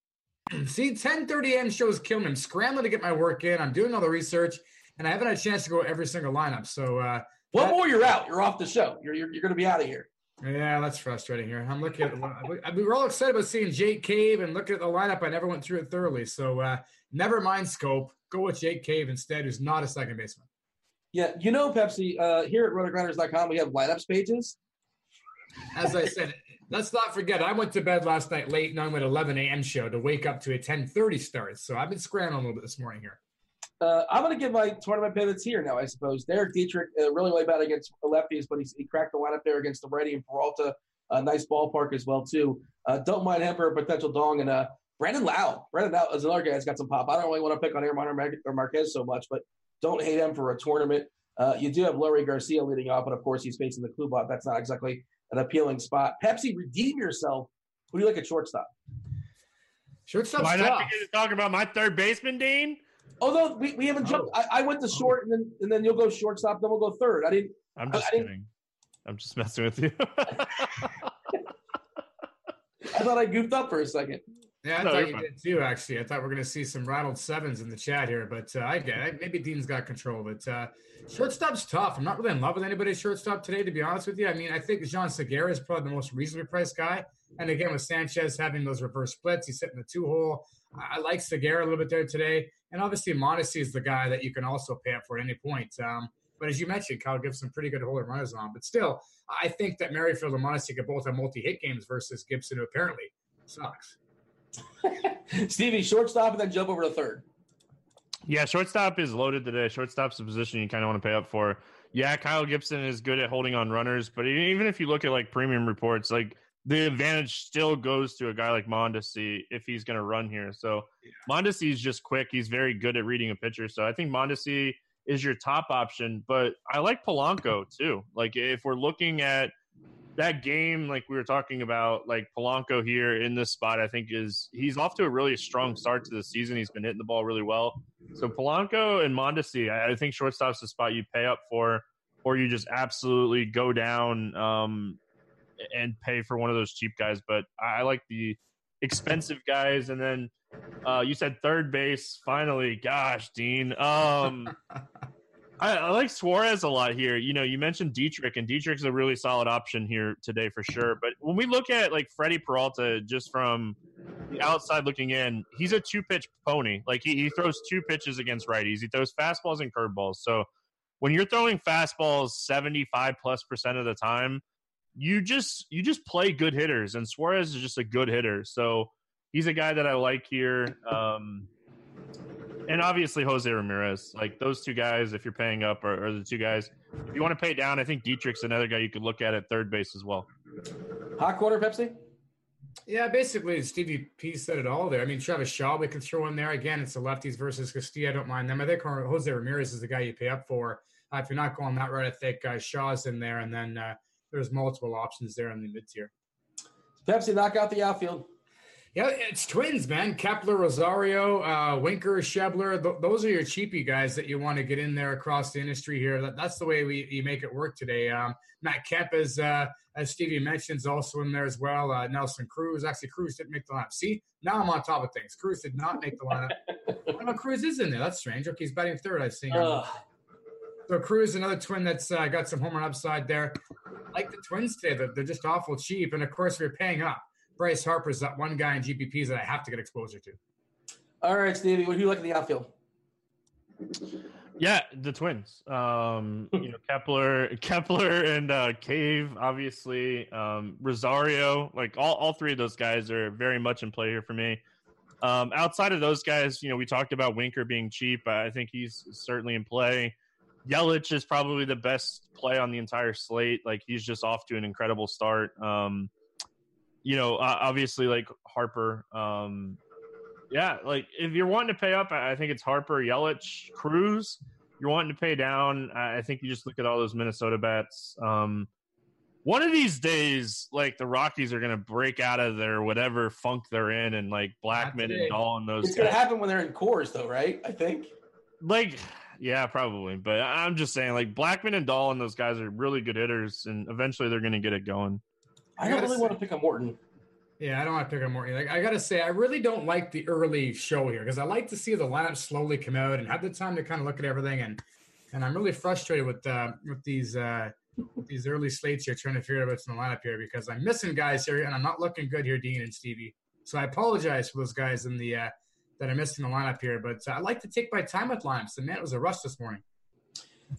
see, 10:30 a.m. shows killing me. I'm scrambling to get my work in. I'm doing all the research, and I haven't had a chance to go every single lineup. So, uh, one more, you're out. You're off the show. You're you're, you're going to be out of here. Yeah, that's frustrating here. I'm looking at we were all excited about seeing Jake Cave and looking at the lineup. I never went through it thoroughly. So uh, never mind Schoop. Go with Jake Cave instead, who's not a second baseman. Yeah, you know, Pepsi, uh, here at rotogrinders.com, we have lineups pages. As I said, let's not forget, I went to bed last night late and I'm at 11 a.m. show to wake up to a 10:30 start. So I've been scrambling a little bit this morning here. Uh, I'm going to give my tournament pivots here now, I suppose. Derek Dietrich, uh, really, really bad against lefties, but he cracked the lineup there against the righty and Peralta. A nice ballpark as well, too. Uh, don't mind him for a potential dong. And uh, Brandon Lowe. Brandon Lowe is another guy that's got some pop. I don't really want to pick on Aaron or Marquez so much, but don't hate him for a tournament. Uh, you do have Leury Garcia leading off, but of course he's facing the Klubot. That's not exactly an appealing spot. Pepsi, redeem yourself. Who do you like at shortstop? Shortstop. Why not begin to talk about my third baseman, Dean? Although we, we haven't jumped, oh. I, I, went to short and then and then you'll go shortstop, then we'll go third. I didn't. I'm just I, kidding. I am just messing with you. I thought I goofed up for a second. Yeah, I no, thought you fine. did too. Actually, I thought we are going to see some rattled sevens in the chat here, but uh, I get it. Maybe Dean's got control, but uh, shortstop's tough. I'm not really in love with anybody's shortstop today, to be honest with you. I mean, I think Jean Segura is probably the most reasonably priced guy. And again, with Sanchez having those reverse splits, he's sitting the two hole. I like Segura a little bit there today. And obviously, Mondesi is the guy that you can also pay up for at any point. Um, but as you mentioned, Kyle gives some pretty good holder runners on. But still, I think that Merrifield and Mondesi could both have multi hit games versus Gibson, who apparently sucks. Stevie, shortstop, and then jump over to third. Yeah, shortstop is loaded today. Shortstop's a position you kind of want to pay up for. Yeah, Kyle Gibson is good at holding on runners, but even if you look at like premium reports, like the advantage still goes to a guy like Mondesi if he's going to run here. So yeah. Mondesi is just quick. He's very good at reading a pitcher. So I think Mondesi is your top option, but I like Polanco too. Like if we're looking at that game, like we were talking about, like Polanco here in this spot, I think is he's off to a really strong start to the season. He's been hitting the ball really well. So Polanco and Mondesi, I, I think shortstop's the spot you pay up for, or you just absolutely go down um, and pay for one of those cheap guys. But I, I like the expensive guys, and then uh, you said third base. Finally, gosh, Dean. Um, I, I, like Suarez a lot here. You know, you mentioned Dietrich, and Dietrich's a really solid option here today for sure. But when we look at like Freddie Peralta, just from the outside looking in, he's a two pitch pony. Like he, he throws two pitches against righties. He throws fastballs and curveballs. So when you're throwing fastballs 75 plus percent of the time, you just you just play good hitters, and Suarez is just a good hitter. So he's a guy that I like here. Um, and obviously Jose Ramirez. Like those two guys, if you're paying up, are, are, the two guys. If you want to pay down, I think Dietrich's another guy you could look at at third base as well. Hot quarter, Pepsi. Yeah, basically Stevie P said it all there. I mean, Travis Shaw we can throw in there again. It's the lefties versus Castillo. I don't mind them. I think Jose Ramirez is the guy you pay up for. Uh, if you're not going that route, I think uh, Shaw's in there, and then uh, there's multiple options there in the mid tier. Pepsi knock out the outfield. Yeah, it's twins, man. Kepler, Rosario, uh, Winker, Schebler. Th- those are your cheapy guys that you want to get in there across the industry here. That, that's the way we you make it work today. Um, Matt Kemp, is, uh, as Stevie mentions, also in there as well. Uh, Nelson Cruz. Actually, Cruz didn't make the lineup. See, now I'm on top of things. Cruz did not make the lineup. oh, no, Cruz is in there. That's strange. Okay, he's batting third, I've see. So Cruz, another twin that's uh, got some home run upside there. Like the Twins today, they're, they're just awful cheap. And of course, we're paying up. Bryce Harper's that one guy in GPPs that I have to get exposure to. All right, Stevie, what do you like in the outfield? Yeah, the Twins. Um, you know, Kepler, Kepler, and uh, Cave. Obviously, um, Rosario. Like all, all three of those guys are very much in play here for me. Um, outside of those guys, you know, we talked about Winker being cheap. I think he's certainly in play. Yelich is probably the best play on the entire slate. Like he's just off to an incredible start. Um, you know, obviously like Harper. Um, yeah, like if you're wanting to pay up, I think it's Harper, Yelich, Cruz. You're wanting to pay down. I think you just look at all those Minnesota bats. Um, one of these days, like the Rockies are going to break out of their whatever funk they're in, and like Blackmon and Dahl and those. It's going to happen when they're in Coors, though, right? I think. Like, yeah, probably. But I'm just saying, like Blackmon and Dahl and those guys are really good hitters, and eventually they're going to get it going. I don't really say, want to pick a Morton. Yeah, I don't want to pick a Morton. Like I gotta say, I really don't like the early show here because I like to see the lineup slowly come out and have the time to kind of look at everything. And and I'm really frustrated with uh, with these uh, with these early slates here, trying to figure out what's in the lineup here because I'm missing guys here and I'm not looking good here, Dean and Stevie. So I apologize for those guys in the uh, that are missing the lineup here, but uh, I like to take my time with lineups. And man, it was a rush this morning.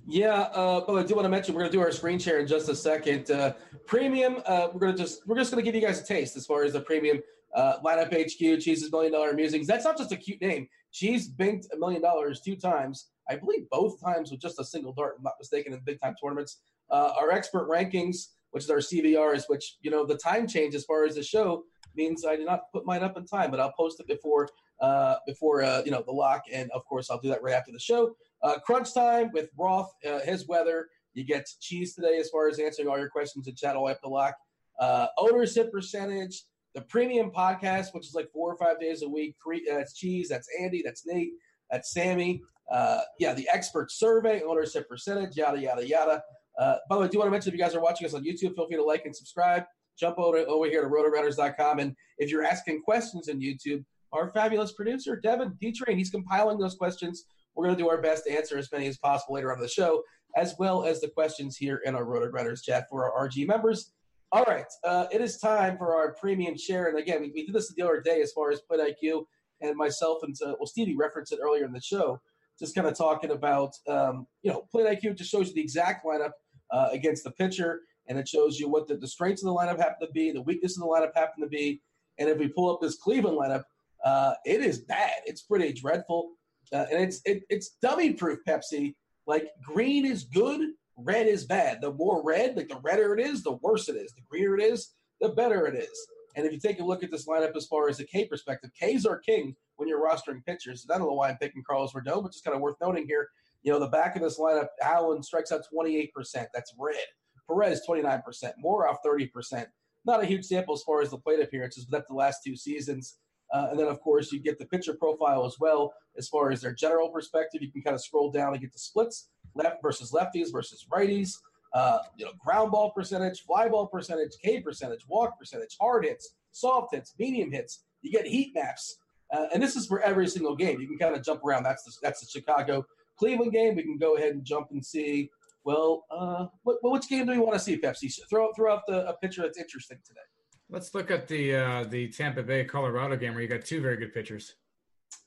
Yeah, uh, but I do want to mention we're going to do our screen share in just a second. Uh, premium, uh, we're going to just we're just going to give you guys a taste as far as the premium uh, lineup HQ Cheese's million dollar musings. That's not just a cute name. Cheese banked a million dollars two times, I believe both times with just a single dart. I'm not mistaken in big time tournaments. Uh, our expert rankings, which is our CVRs, which you know the time change as far as the show means I did not put mine up in time, but I'll post it before uh, before uh, you know the lock, and of course I'll do that right after the show. Uh, crunch time with Roth, uh, his weather. You get cheese today as far as answering all your questions in chat all the lock. Uh, ownership percentage, the premium podcast, which is like four or five days a week. That's cheese. That's Andy. That's Nate. That's Sammy. Uh, yeah, the expert survey, ownership percentage, yada yada yada. Uh, by the way, I do want to mention if you guys are watching us on YouTube, feel free to like and subscribe. Jump over, over here to rotogrinders.com. And if you're asking questions in YouTube, our fabulous producer, Devin D Train, he's compiling those questions. We're going to do our best to answer as many as possible later on the show, as well as the questions here in our RotoGrinders chat for our RG members. All right, uh, it is time for our premium share. And again, we, we did this the other day as far as Plate IQ, and myself and uh, well, Stevie referenced it earlier in the show, just kind of talking about um, you know Plate IQ just shows you the exact lineup uh, against the pitcher, and it shows you what the, the strengths of the lineup happen to be, the weakness of the lineup happen to be, and if we pull up this Cleveland lineup, uh, it is bad. It's pretty dreadful, uh, and it's it, it's dummy proof. Pepsi, like green is good, red is bad. The more red, like the redder it is, the worse it is. The greener it is, the better it is. And if you take a look at this lineup as far as the K perspective, K's are king when you're rostering pitchers. I don't know why I'm picking Carlos Rodon, but just kind of worth noting here. You know, the back of this lineup, Allen strikes out 28%. That's red. Perez, 29%. More off 30%. Not a huge sample as far as the plate appearances, but that's the last two seasons. Uh, and then, of course, you get the pitcher profile as well as far as their general perspective. You can kind of scroll down and get the splits, left versus lefties versus righties. Uh, you know, ground ball percentage, fly ball percentage, K percentage, walk percentage, hard hits, soft hits, medium hits. You get heat maps, uh, and this is for every single game. You can kind of jump around. That's the that's the Chicago Cleveland game. We can go ahead and jump and see. Well, uh, what, which game do we want to see, Pepsi? Throw throw out the, a picture that's interesting today. Let's look at the uh, the Tampa Bay Colorado game where you got two very good pitchers.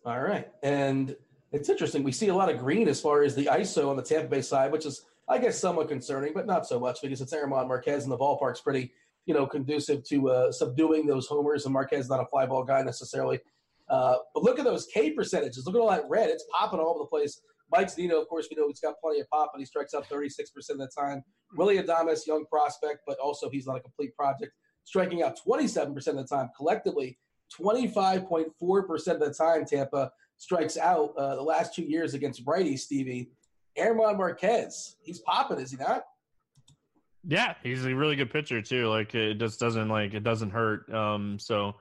All right, and it's interesting. We see a lot of green as far as the ISO on the Tampa Bay side, which is I guess somewhat concerning, but not so much because it's German Marquez and the ballpark's pretty you know conducive to uh, subduing those homers. And Marquez not a fly ball guy necessarily. Uh, but look at those K percentages. Look at all that red. It's popping all over the place. Mike Zunino, of course, we know he's got plenty of pop, but he strikes out 36% of the time. Willy Adames, young prospect, but also he's not a complete project striking out 27% of the time. Collectively, 25.4% of the time, Tampa strikes out uh, the last two years against righty Stevie. German Marquez, he's popping, is he not? Yeah, he's a really good pitcher too. Like it just doesn't like it doesn't hurt. Um, so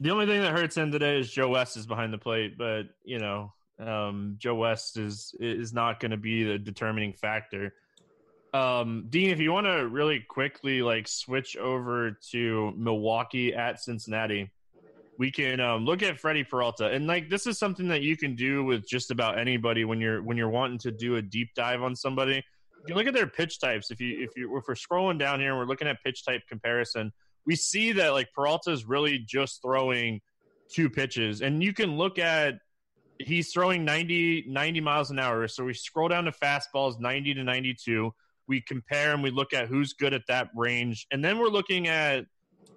the only thing that hurts him today is Joe West is behind the plate, but you know, um, Joe West is is not going to be the determining factor. Um, Dean, if you want to really quickly like switch over to Milwaukee at Cincinnati, we can um, look at Freddie Peralta, and like this is something that you can do with just about anybody when you're when you're wanting to do a deep dive on somebody. You can look at their pitch types. If you if you if we're scrolling down here and we're looking at pitch type comparison, we see that like Peralta is really just throwing two pitches, and you can look at he's throwing 90, 90 miles an hour. So we scroll down to fastballs 90 to 92 we compare and we look at who's good at that range, and then we're looking at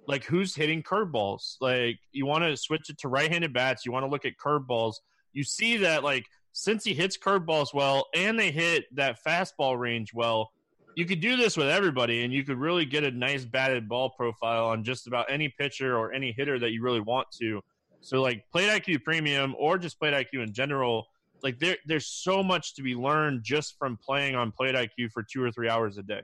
like who's hitting curveballs. Like you want to switch it to right-handed bats, you want to look at curveballs. You see that like since he hits curveballs well and they hit that fastball range well, you could do this with everybody and you could really get a nice batted ball profile on just about any pitcher or any hitter that you really want to. So like Plate IQ Premium or just Plate IQ in general like there there's so much to be learned just from playing on Plate IQ for two or three hours a day.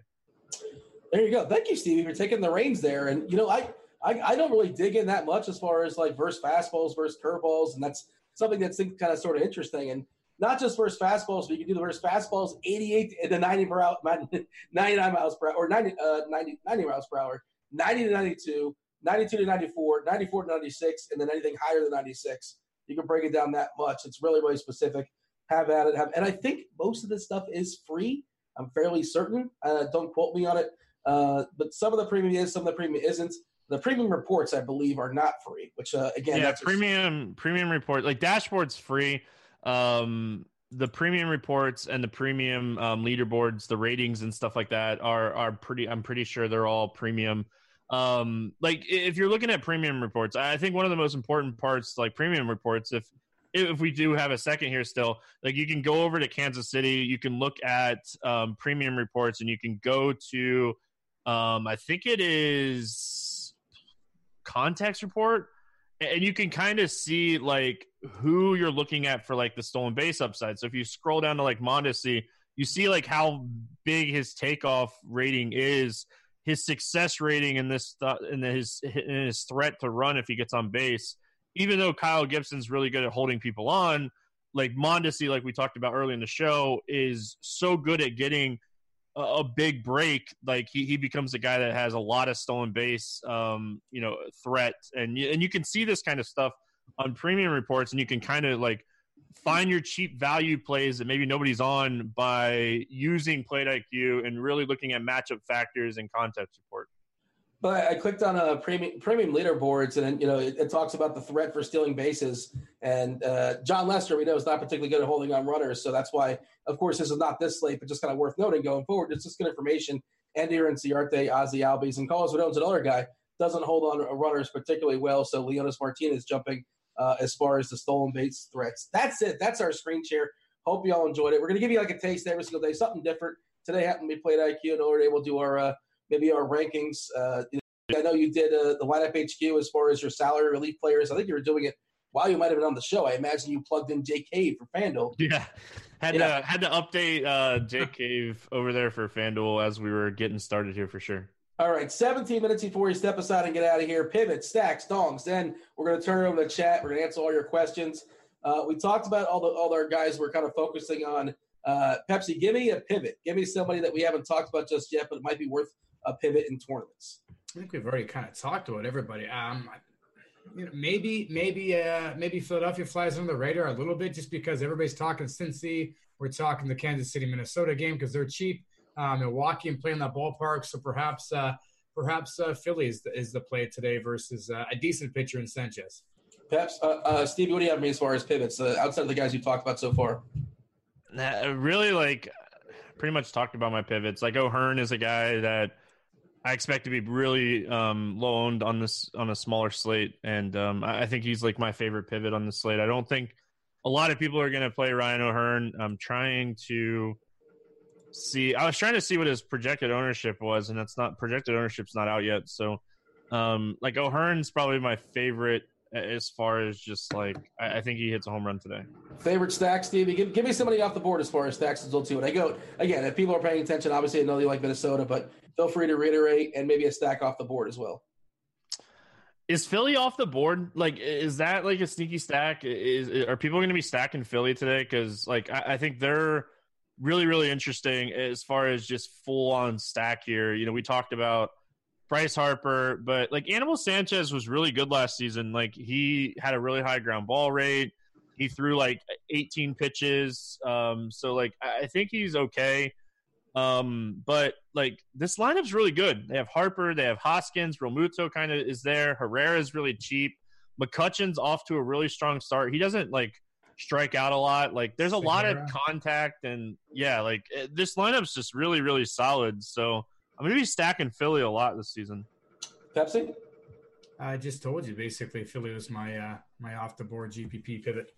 There you go. Thank you, Stevie, for taking the reins there. And you know, I I, I don't really dig in that much as far as like versus fastballs versus curveballs, and that's something that's kind of sort of interesting. And not just versus fastballs, but you can do the versus fastballs 88 to 90 per hour, 99 miles per hour, or 90, uh, 90, 90 miles per hour, 90 to 92, 92 to 94, 94 to 96, and then anything higher than 96. You can break it down that much. It's really, really specific. Have at it. Have, and I think most of this stuff is free. I'm fairly certain. Uh, don't quote me on it. Uh, but some of the premium is, some of the premium isn't. The premium reports, I believe, are not free. Which uh, again, yeah, that's premium just... premium report like dashboard's free. Um, the premium reports and the premium um, leaderboards, the ratings and stuff like that are are pretty. I'm pretty sure they're all premium. Um, like if you're looking at premium reports, I think one of the most important parts, like premium reports, if if we do have a second here still, like you can go over to Kansas City, you can look at um, premium reports, and you can go to, um, I think it is context report, and you can kind of see like who you're looking at for like the stolen base upside. So if you scroll down to like Mondesi, you see like how big his takeoff rating is, his success rating in this th- in his in his threat to run if he gets on base. Even though Kyle Gibson's really good at holding people on, like Mondesi, like we talked about early in the show, is so good at getting a, a big break. Like he, he becomes a guy that has a lot of stolen base, um, you know, threat, and and you can see this kind of stuff on premium reports, and you can kind of like find your cheap value plays that maybe nobody's on by using Plate IQ and really looking at matchup factors and context report. But I clicked on a premium premium leaderboards, and you know it, it talks about the threat for stealing bases. And uh, Jon Lester, we know, is not particularly good at holding on runners, so that's why, of course, this is not this slate, but just kind of worth noting going forward. It's just good information. Ender Inciarte, Ozzy Albies, and Carlos Rodon's another guy doesn't hold on runners particularly well. So Leonys Martinez jumping uh, as far as the stolen base threats. That's it. That's our screen share. Hope you all enjoyed it. We're going to give you like a taste every single day, something different. Today happened to be Plate IQ, and we're we'll do our uh, maybe our rankings. Uh, I know you did uh, the lineup HQ as far as your salary relief players. I think you were doing it while you might have been on the show. I imagine you plugged in Jake Cave for FanDuel. Yeah. Had yeah. to had to update uh, Jake Cave over there for FanDuel as we were getting started here for sure. All right, 17 minutes before you step aside and get out of here. Pivot, stacks, dongs. Then we're going to turn it over to chat. We're going to answer all your questions. Uh, we talked about all the all our guys. We're kind of focusing on uh, Pepsi. Give me a pivot. Give me somebody that we haven't talked about just yet, but it might be worth a pivot in tournaments. I think we've already kind of talked about everybody. Um, you know, maybe maybe uh, maybe Philadelphia flies under the radar a little bit just because everybody's talking Cincy. We're talking the Kansas City Minnesota game because they're cheap uh, Milwaukee and play in that ballpark. So perhaps uh, perhaps uh, Philly is the, is the play today versus uh, a decent pitcher in Sanchez. Perhaps, uh, uh, Stevie, what do you have me as far as pivots uh, outside of the guys you've talked about so far? Nah, really, like, pretty much talked about my pivots. Like O'Hearn is a guy that I expect to be really um, low owned on this on a smaller slate, and um, I think he's like my favorite pivot on the slate. I don't think a lot of people are going to play Ryan O'Hearn. I'm trying to see. I was trying to see what his projected ownership was, and that's not projected ownership's not out yet. So, um, like O'Hearn's probably my favorite as far as just like I, I, think he hits a home run today. Favorite stack, Stevie? Give, give me somebody off the board as far as stacks is too. And I go again. If people are paying attention, obviously I know you like Minnesota, but feel free to reiterate and maybe a stack off the board as well. Is Philly off the board? Like, is that like a sneaky stack? Is are people going to be stacking Philly today? Because like I, I think they're really, really interesting as far as just full on stack here. You know, we talked about Bryce Harper, but like Anibal Sanchez was really good last season. Like he had a really high ground ball rate. He threw like 18 pitches. Um, so like I think he's okay. Um, but like this lineup's really good. They have Harper, they have Hoskins, Realmuto kind of is there. Herrera's really cheap. McCutchen's off to a really strong start. He doesn't like strike out a lot. Like there's a lot of contact and yeah, like eh, this lineup's just really really solid. So I'm gonna be stacking Philly a lot this season. Pepsi. I just told you basically Philly was my uh my off the board GPP pivot.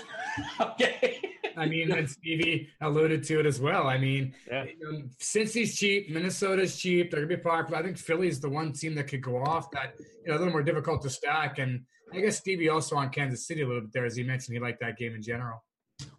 okay. I mean, and Stevie alluded to it as well. I mean, yeah. um, since he's cheap, Minnesota's cheap. They're gonna be popular. I think Philly's the one team that could go off that you know a little more difficult to stack. And I guess Stevie also on Kansas City a little bit there, as he mentioned, he liked that game in general.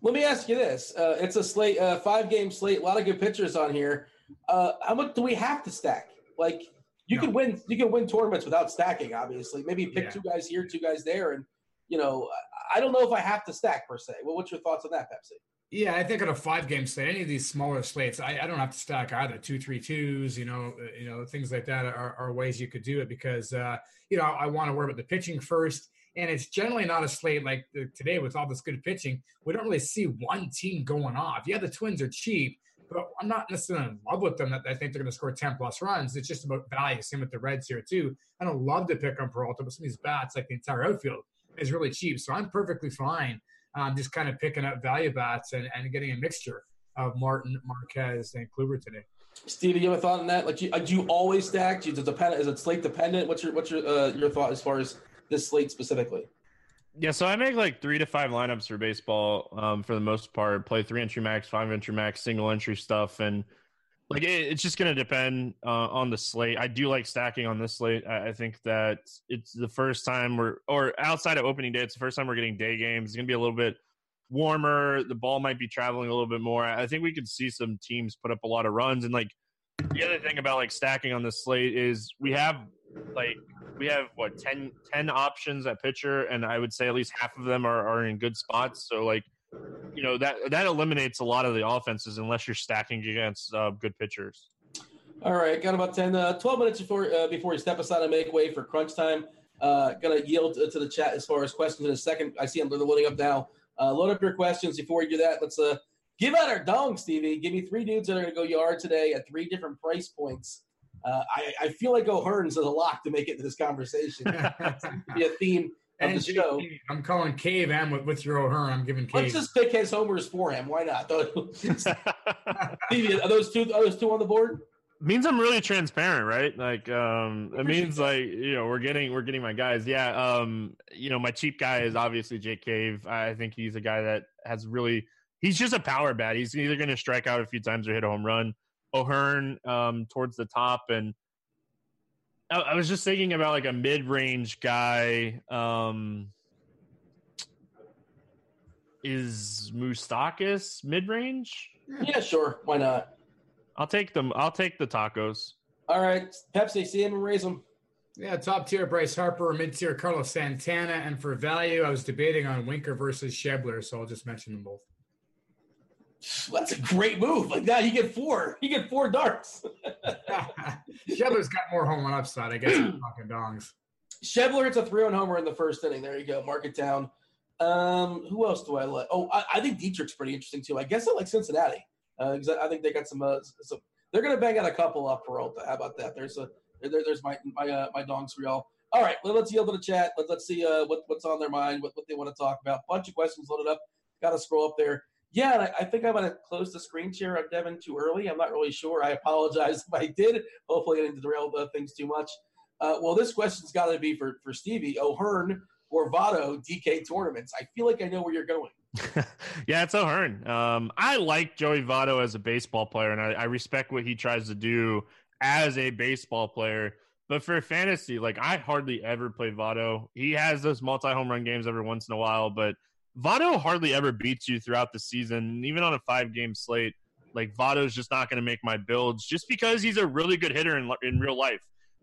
Let me ask you this: uh, It's a slate, uh, five game slate, a lot of good pitchers on here. Uh, how much do we have to stack? Like you No. can win, you can win tournaments without stacking. Obviously, maybe pick Yeah. two guys here, two guys there, and you know, I- don't know if I have to stack per se. Well, what's your thoughts on that, Pepsi? Yeah, I think on a five game slate, any of these smaller slates, I, I don't have to stack either two, three, twos, you know, uh, you know, things like that are, are ways you could do it because, uh, you know, I want to worry about the pitching first. And it's generally not a slate like today with all this good pitching. We don't really see one team going off. Yeah, the Twins are cheap, but I'm not necessarily in love with them that I think they're going to score 10 plus runs. It's just about value. Same with the Reds here, too. I don't love to pick on Peralta, but some of these bats, like the entire outfield, is really cheap. So I'm perfectly fine um, just kind of picking up value bats and, and getting a mixture of Martin, Marquez, and Kluber today. Stevie, you have a thought on that? Like, do you, uh, do you always stack? Do you, does depend? Is it slate dependent? What's your what's your uh, your thought as far as this slate specifically? Yeah, so I make like three to five lineups for baseball um, for the most part. Play three entry max, five entry max, single entry stuff, and like it, it's just going to depend uh, on the slate. I do like stacking on this slate. I, I think that it's the first time we're, or outside of opening day, it's the first time we're getting day games. It's going to be a little bit warmer. The ball might be traveling a little bit more. I think we could see some teams put up a lot of runs. And like the other thing about like stacking on this slate is we have like we have what 10, 10 options at pitcher, and I would say at least half of them are, are in good spots. So like you know that that eliminates a lot of the offenses unless you're stacking against uh, good pitchers. All right, got about 10, uh, 12 minutes before uh, before we step aside and make way for crunch time. Uh, gonna yield to, to the chat as far as questions in a second. I see them they're loading up now. Uh, load up your questions before we do that. Let's uh, give out our dong, Stevie. Give me three dudes that are gonna go yard today at three different price points. Uh, I, I feel like O'Hearns is a lock to make it to this conversation. be a theme of and the show. I'm calling Cave and with, with your O'Hearn. I'm giving Let's just pick his homers for him. Why not? Are those two? Are those two on the board? means I'm really transparent, right? Like, um, it means like you know we're getting we're getting my guys. Yeah, um, you know my cheap guy is obviously Jake Cave. I think he's a guy that has really he's just a power bat. He's either going to strike out a few times or hit a home run. O'Hearn um, towards the top, and I, I was just thinking about like a mid range guy. Um, is Moustakas mid range? Yeah, sure. Why not? I'll take them. I'll take the tacos. All right, Pepsi, see him and raise him. Yeah, top tier Bryce Harper, mid tier Carlos Santana, and for value, I was debating on Winker versus Schebler, so I'll just mention them both. That's a great move. Like that, you get four. You get four darts. Schebler's got more home run upside, I guess. I'm talking dongs. Schebler hits a three-run homer in the first inning. There you go. Mark it down. Um, who else do I like? Oh, I, I think Dietrich's pretty interesting too. I guess I like Cincinnati because I, I think they got some. Uh, some they're going to bang out a couple off Peralta. How about that? There's a there, there's my my uh, my dongs for y'all. All right, well, let's yield to the chat. Let's let's see uh, what what's on their mind, what what they want to talk about. Bunch of questions loaded up. Got to scroll up there. Yeah, I, I think I'm going to close the screen share of Devin too early. I'm not really sure. I apologize if I did. Hopefully, I didn't derail the things too much. Uh, well, this question's got to be for for Stevie O'Hearn or Votto DK tournaments. I feel like I know where you're going. yeah, it's O'Hearn. Um, I like Joey Votto as a baseball player, and I, I respect what he tries to do as a baseball player. But for fantasy, like I hardly ever play Votto. He has those multi home run games every once in a while, but Votto hardly ever beats you throughout the season, even on a five game slate. Like Votto's just not going to make my builds just because he's a really good hitter in, in real life.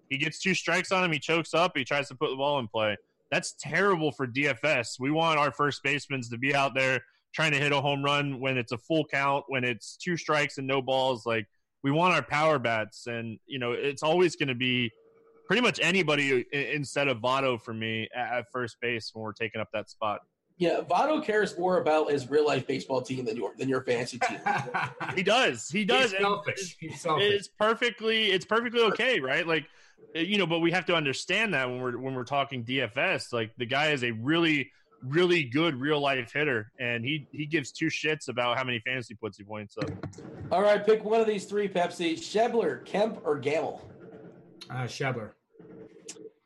He gets two strikes on him, he chokes up, he tries to put the ball in play. That's terrible for DFS. We want our first basemen to be out there trying to hit a home run when it's a full count, when it's two strikes and no balls. Like we want our power bats, and you know it's always going to be pretty much anybody instead of Votto for me at first base when we're taking up that spot. Yeah, Votto cares more about his real life baseball team than your than your fantasy team. he does. He does. He's selfish. He's selfish. It's perfectly. It's perfectly okay, right? Like you know, but we have to understand that when we're when we're talking DFS, like the guy is a really really good real life hitter, and he he gives two shits about how many fantasy puts he points up. All right, pick one of these three: Pepsi, Schebler, Kemp, or Gamel. Uh, Schebler.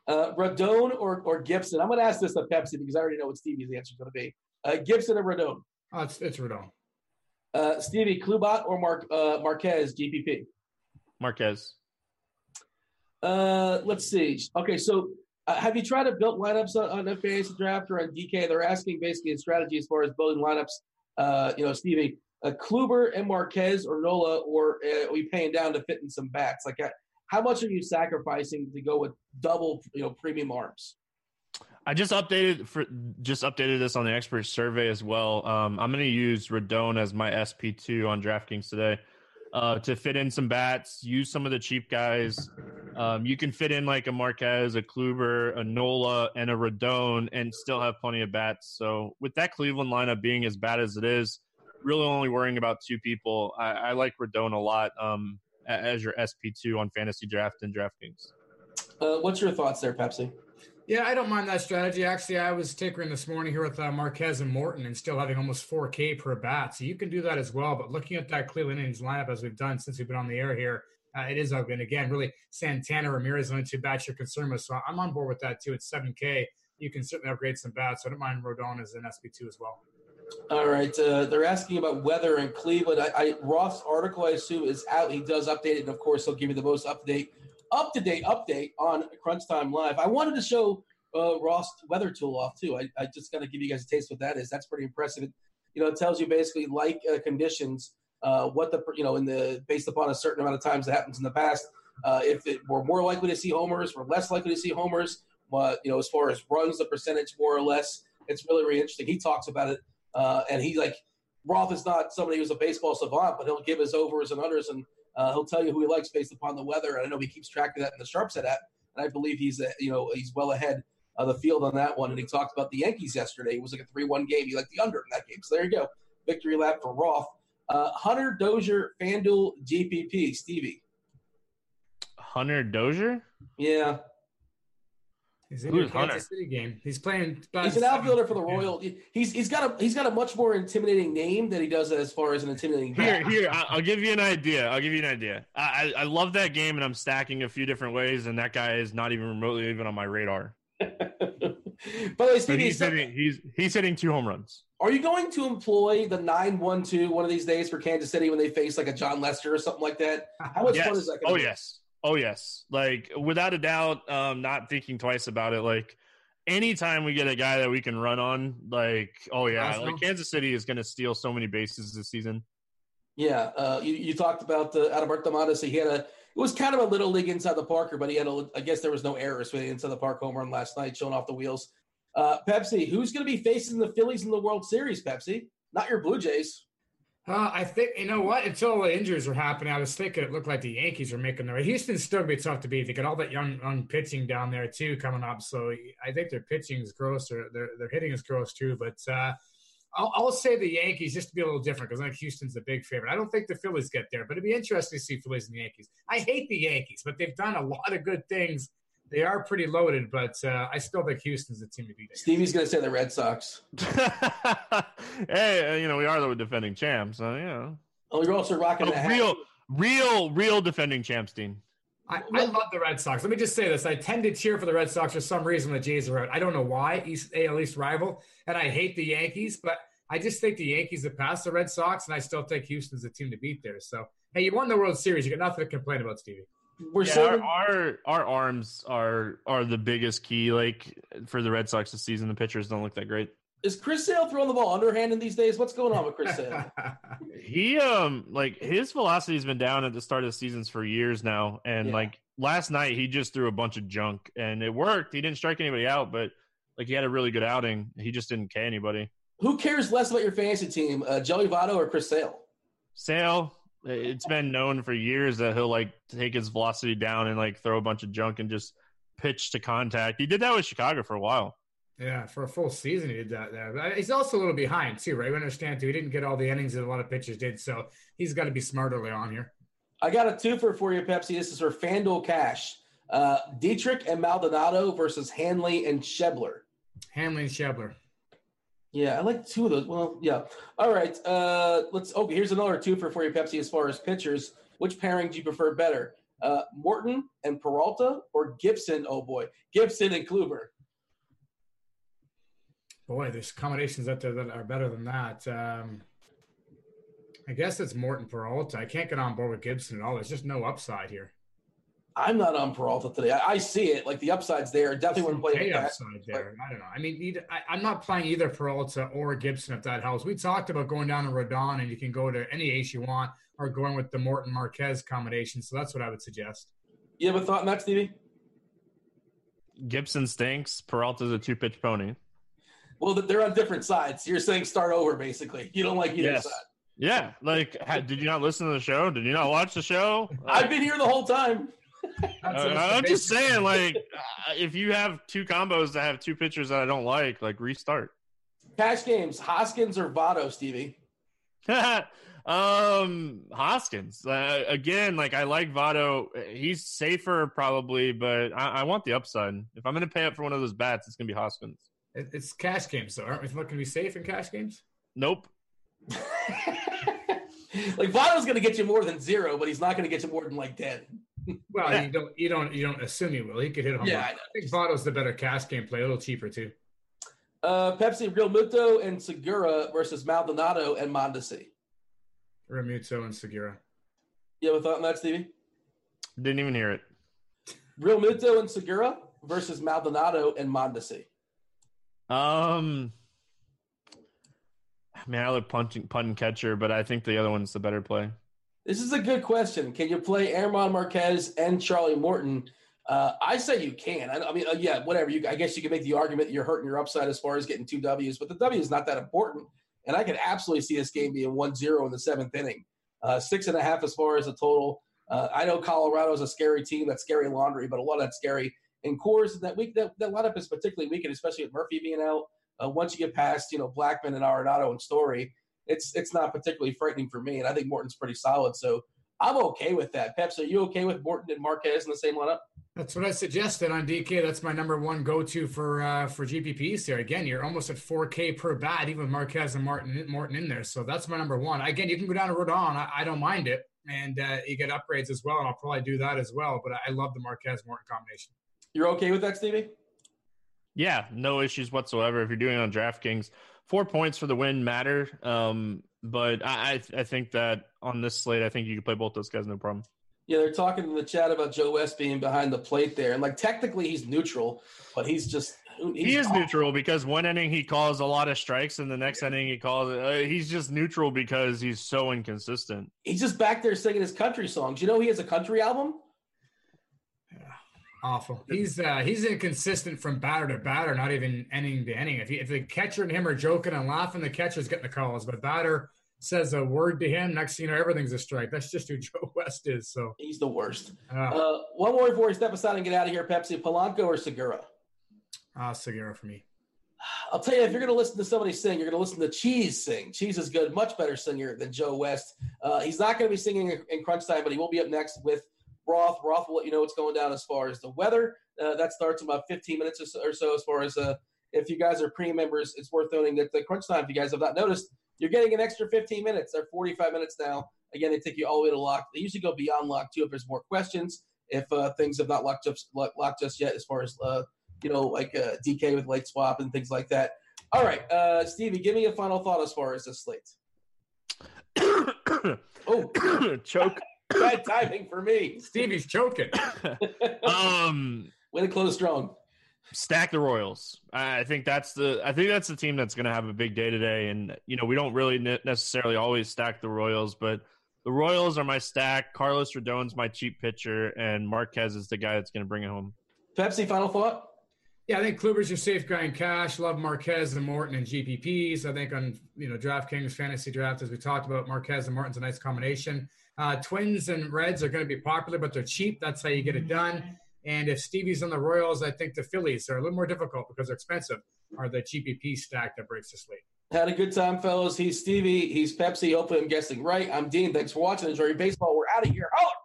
Uh, Rodon or, or Gibson? I'm going to ask this of Pepsi because I already know what Stevie's answer is going to be. Uh, Gibson or Rodon? Oh, it's, it's Rodon. Uh, Stevie, Klubot or Mark, uh, Marquez, GPP? Marquez. Uh, let's see. Okay, so uh, have you tried to build lineups on, on a draft or on DK? They're asking basically a strategy as far as building lineups. Uh, you know, Stevie, uh, Kluber and Marquez or Nola, or uh, are we paying down to fit in some bats? Like, uh, how much are you sacrificing to go with double, you know, premium arms? I just updated for just updated this on the expert survey as well. Um, I'm going to use Rodon as my SP2 on DraftKings today uh, to fit in some bats. Use some of the cheap guys. Um, you can fit in like a Marquez, a Kluber, a Nola, and a Rodon, and still have plenty of bats. So with that Cleveland lineup being as bad as it is, really only worrying about two people. I, I like Rodon a lot um, as your SP2 on fantasy draft and DraftKings. Uh, what's your thoughts there, Pepsi? Yeah, I don't mind that strategy. Actually, I was tinkering this morning here with uh, Marquez and Morton and still having almost 4K per bat. So you can do that as well. But looking at that Cleveland Indians lineup as we've done since we've been on the air here, uh, it is ugly. And again, really, Santana, Ramirez, only two bats you're concerned with. So I'm on board with that too. It's 7K. You can certainly upgrade some bats. So I don't mind Rodon as an SP2 as well. All right. Uh, they're asking about weather in Cleveland. I, I Roth's article, I assume, is out. He does update it. And of course, he'll give you the most up to date, up to date update on Crunch Time Live. I wanted to show uh, Roth's weather tool off too. I, I just got to give you guys a taste what that is. That's pretty impressive. It, you know, it tells you basically like uh, conditions, uh, what the you know in the based upon a certain amount of times that happens in the past. Uh, if it, we're more likely to see homers, we're less likely to see homers. But you know, as far as runs, the percentage more or less, it's really really interesting. He talks about it, uh, and he like Roth is not somebody who's a baseball savant, but he'll give his overs and unders, and uh, he'll tell you who he likes based upon the weather. And I know he keeps track of that in the SharpSide app, and I believe he's you know he's well ahead of the field on that one. And he talked about the Yankees yesterday. It was like a 3 1 game. He liked the under in that game. So there you go. Victory lap for Roth. Uh, Hunter Dozier, FanDuel, GPP. Stevie. Hunter Dozier? Yeah. He's in the Kansas City game. He's playing. He's an outfielder for the Royal. He's he's got a he's got a much more intimidating name than he does as far as an intimidating. Here, here, I'll give you an idea. I'll give you an idea. I, I, I love that game, and I'm stacking a few different ways, and that guy is not even remotely even on my radar. By the way, Stevie, he's hitting, he's he's hitting two home runs. Are you going to employ the nine one two one of these days for Kansas City when they face like a Jon Lester or something like that? How much yes. fun is that? oh be? yes, oh yes. Like without a doubt, um, not thinking twice about it. Like anytime we get a guy that we can run on, like oh yeah, like Kansas City is going to steal so many bases this season. Yeah, uh, you, you talked about the Adalberto Mondesi. He had a it was kind of a little league inside the Parker, but he had a, I guess there was no errors with the inside the park home run last night, showing off the wheels. Uh, Pepsi, who's going to be facing the Phillies in the World Series? Pepsi, not your Blue Jays. Uh, I think you know what. Until the injuries were happening, I was thinking it looked like the Yankees were making their. Houston's still gonna be tough to beat. They got all that young, young pitching down there too coming up. So I think their pitching is gross. Their their, their hitting is gross too. But uh, I'll, I'll, say the Yankees just to be a little different because I think Houston's a big favorite. I don't think the Phillies get there, but it'd be interesting to see Phillies and the Yankees. I hate the Yankees, but they've done a lot of good things. They are pretty loaded, but uh, I still think Houston's the team to beat. Stevie's going to say the Red Sox. hey, you know we are the defending champs, so you know. Oh, you're also rocking oh, the real, real, real defending champs, Dean. I, I, love the Red Sox. Let me just say this. I tend to cheer for the Red Sox for some reason the Jays are out. I don't know why. East AL East rival. And I hate the Yankees, but I just think the Yankees have passed the Red Sox, and I still think Houston's the team to beat there. So, hey, you won the World Series. You got nothing to complain about, Stevie. We're yeah, our, our, our arms are are the biggest key. Like for the Red Sox this season, the pitchers don't look that great. Is Chris Sale throwing the ball underhand in these days? What's going on with Chris Sale? he um like his velocity's been down at the start of the seasons for years now, and yeah. like last night he just threw a bunch of junk and it worked. He didn't strike anybody out, but like he had a really good outing. He just didn't K anybody. Who cares less about your fantasy team, uh, Joey Votto or Chris Sale? Sale. It's been known for years that he'll like take his velocity down and like throw a bunch of junk and just pitch to contact. He did that with Chicago for a while. Yeah, for a full season he did that there. But he's also a little behind too, right? We understand too. He didn't get all the innings that a lot of pitchers did, so he's got to be smart early on here. I got a twofer for you, Pepsi. This is for FanDuel Cash. Uh, Dietrich and Maldonado versus Hanley and Schebler. Hanley and Schebler. Yeah, I like two of those. Well, yeah. All right. Uh, let's. Okay, here's another two for for you, Pepsi. As far as pitchers, which pairing do you prefer better? Uh, Morton and Peralta or Gibson? Oh boy, Gibson and Kluber. Boy, there's combinations out there that are better than that. Um, I guess it's Morton Peralta. I can't get on board with Gibson at all. There's just no upside here. I'm not on Peralta today. I, I see it. Like the upside's there. Definitely want to play Pay the upside there. I don't know. I mean, either, I, I'm not playing either Peralta or Gibson if that helps. We talked about going down to Rodon, and you can go to any ace you want, or going with the Morton Marquez combination. So that's what I would suggest. You have a thought on that, Stevie? Gibson stinks. Peralta's a two pitch pony. Well, they're on different sides. You're saying start over, basically. You don't like either Yes. side. Yeah, like did you not listen to the show? Did you not watch the show? I've been here the whole time. That's- Uh, that's the I'm just basic- saying, like, uh, if you have two combos that have two pitchers that I don't like, like restart. Cash games, Hoskins or Votto, Stevie? um, Hoskins uh, again. Like I like Votto. He's safer probably, but I, I want the upside. If I'm going to pay up for one of those bats, it's going to be Hoskins. It- It's cash games, though. Aren't we looking to be safe in cash games? Nope. like Votto's going to get you more than zero, but he's not going to get you more than like ten. Well, Yeah. you don't, you don't, you don't assume he will. He could hit a home Yeah, run. I know. I think Votto's the better cash game play, a little cheaper too. Uh, Pepsi, Realmuto, and Segura versus Maldonado and Mondesi. Realmuto and Segura. You have a thought on that, Stevie? Didn't even hear it. Real Muto and Segura versus Maldonado and Mondesi. Um, man, I like punting, punt and catcher, but I think the other one's the better play. This is a good question. Can you play Aaron Marquez and Charlie Morton? Uh, I say you can. I, I mean, uh, yeah, whatever. You, I guess you can make the argument that you're hurting your upside as far as getting two Ws, but the W is not that important. And I could absolutely see this game being 1 0 in the seventh inning. Uh, six and a half as far as the total. Uh, I know Colorado is a scary team. That's scary laundry, but a lot of that's scary. And Coors, that week, that, that lineup is particularly weak, and especially with Murphy being out. Uh, once you get past, you know, Blackmon and Arenado and Story, it's it's not particularly frightening for me. And I think Morton's pretty solid. So I'm okay with that. Peps, are you okay with Morton and Marquez in the same lineup? That's what I suggested on DK. That's my number one go-to for uh, for GPPs here. Again, you're almost at 4K per bat, even Marquez and Martin Morton in there. So that's my number one. Again, you can go down to Rodon. I, I don't mind it, and uh, you get upgrades as well. And I'll probably do that as well. But I love the Marquez Morton combination. You're okay with that, Stevie? Yeah, no issues whatsoever. If you're doing it on DraftKings, four points for the win matter. Um, but I, I, I think that on this slate, I think you can play both those guys no problem. Yeah, they're talking in the chat about Joe West being behind the plate there, and like technically he's neutral, but he's just he's he is neutral because one inning he calls a lot of strikes, and the next inning he calls. Uh, he's just neutral because he's so inconsistent. He's just back there singing his country songs. You know, he has a country album. Awful. He's uh, he's inconsistent from batter to batter, not even inning to inning. If he, if the catcher and him are joking and laughing, the catcher's getting the calls. But batter says a word to him, next thing you know, everything's a strike. That's just who Joe West is. So He's the worst. uh, Uh, one more before we step aside and get out of here. Pepsi, Polanco or Segura? uh, Segura for me. I'll tell you, if you're going to listen to somebody sing, you're going to listen to Cheese sing. Cheese is good, much better singer than Joe West. Uh, he's not going to be singing in- in crunch time, but he will be up next with Roth. Roth will let you know what's going down as far as the weather. Uh, that starts in about 15 minutes or so, or so as far as uh, if you guys are premium members, it's worth noting that the crunch time, if you guys have not noticed, you're getting an extra 15 minutes. They're 45 minutes now. Again, they take you all the way to lock. They usually go beyond lock too if there's more questions. If uh, things have not locked up locked just yet, as far as uh, you know, like uh, DK with late swap and things like that. All right, uh, Stevie, give me a final thought as far as this slate. Oh, Choke. bad timing for me. Stevie's choking. um, Way to close strong. stack the Royals. I I think that's the I think that's the team that's going to have a big day today. And you know we don't really necessarily always stack the Royals, but the Royals are my stack. Carlos Rodon's my cheap pitcher, and Marquez is the guy that's going to bring it home. Pepsi, final thought. Yeah, I think Kluber's your safe guy in cash. Love Marquez and Morton and GPPs. I think on you know DraftKings fantasy draft, as we talked about, Marquez and Morton's a nice combination. Uh, twins and Reds are going to be popular, but they're cheap. That's how you get it done. And if Stevie's on the Royals, I think the Phillies are a little more difficult because they're expensive. Are the GPP stack that breaks the slate? Had a good time, fellas. He's Stevie. He's Pepsi. Hopefully, I'm guessing right. I'm Dean. Thanks for watching. Enjoy your baseball. We're out of here. Holler!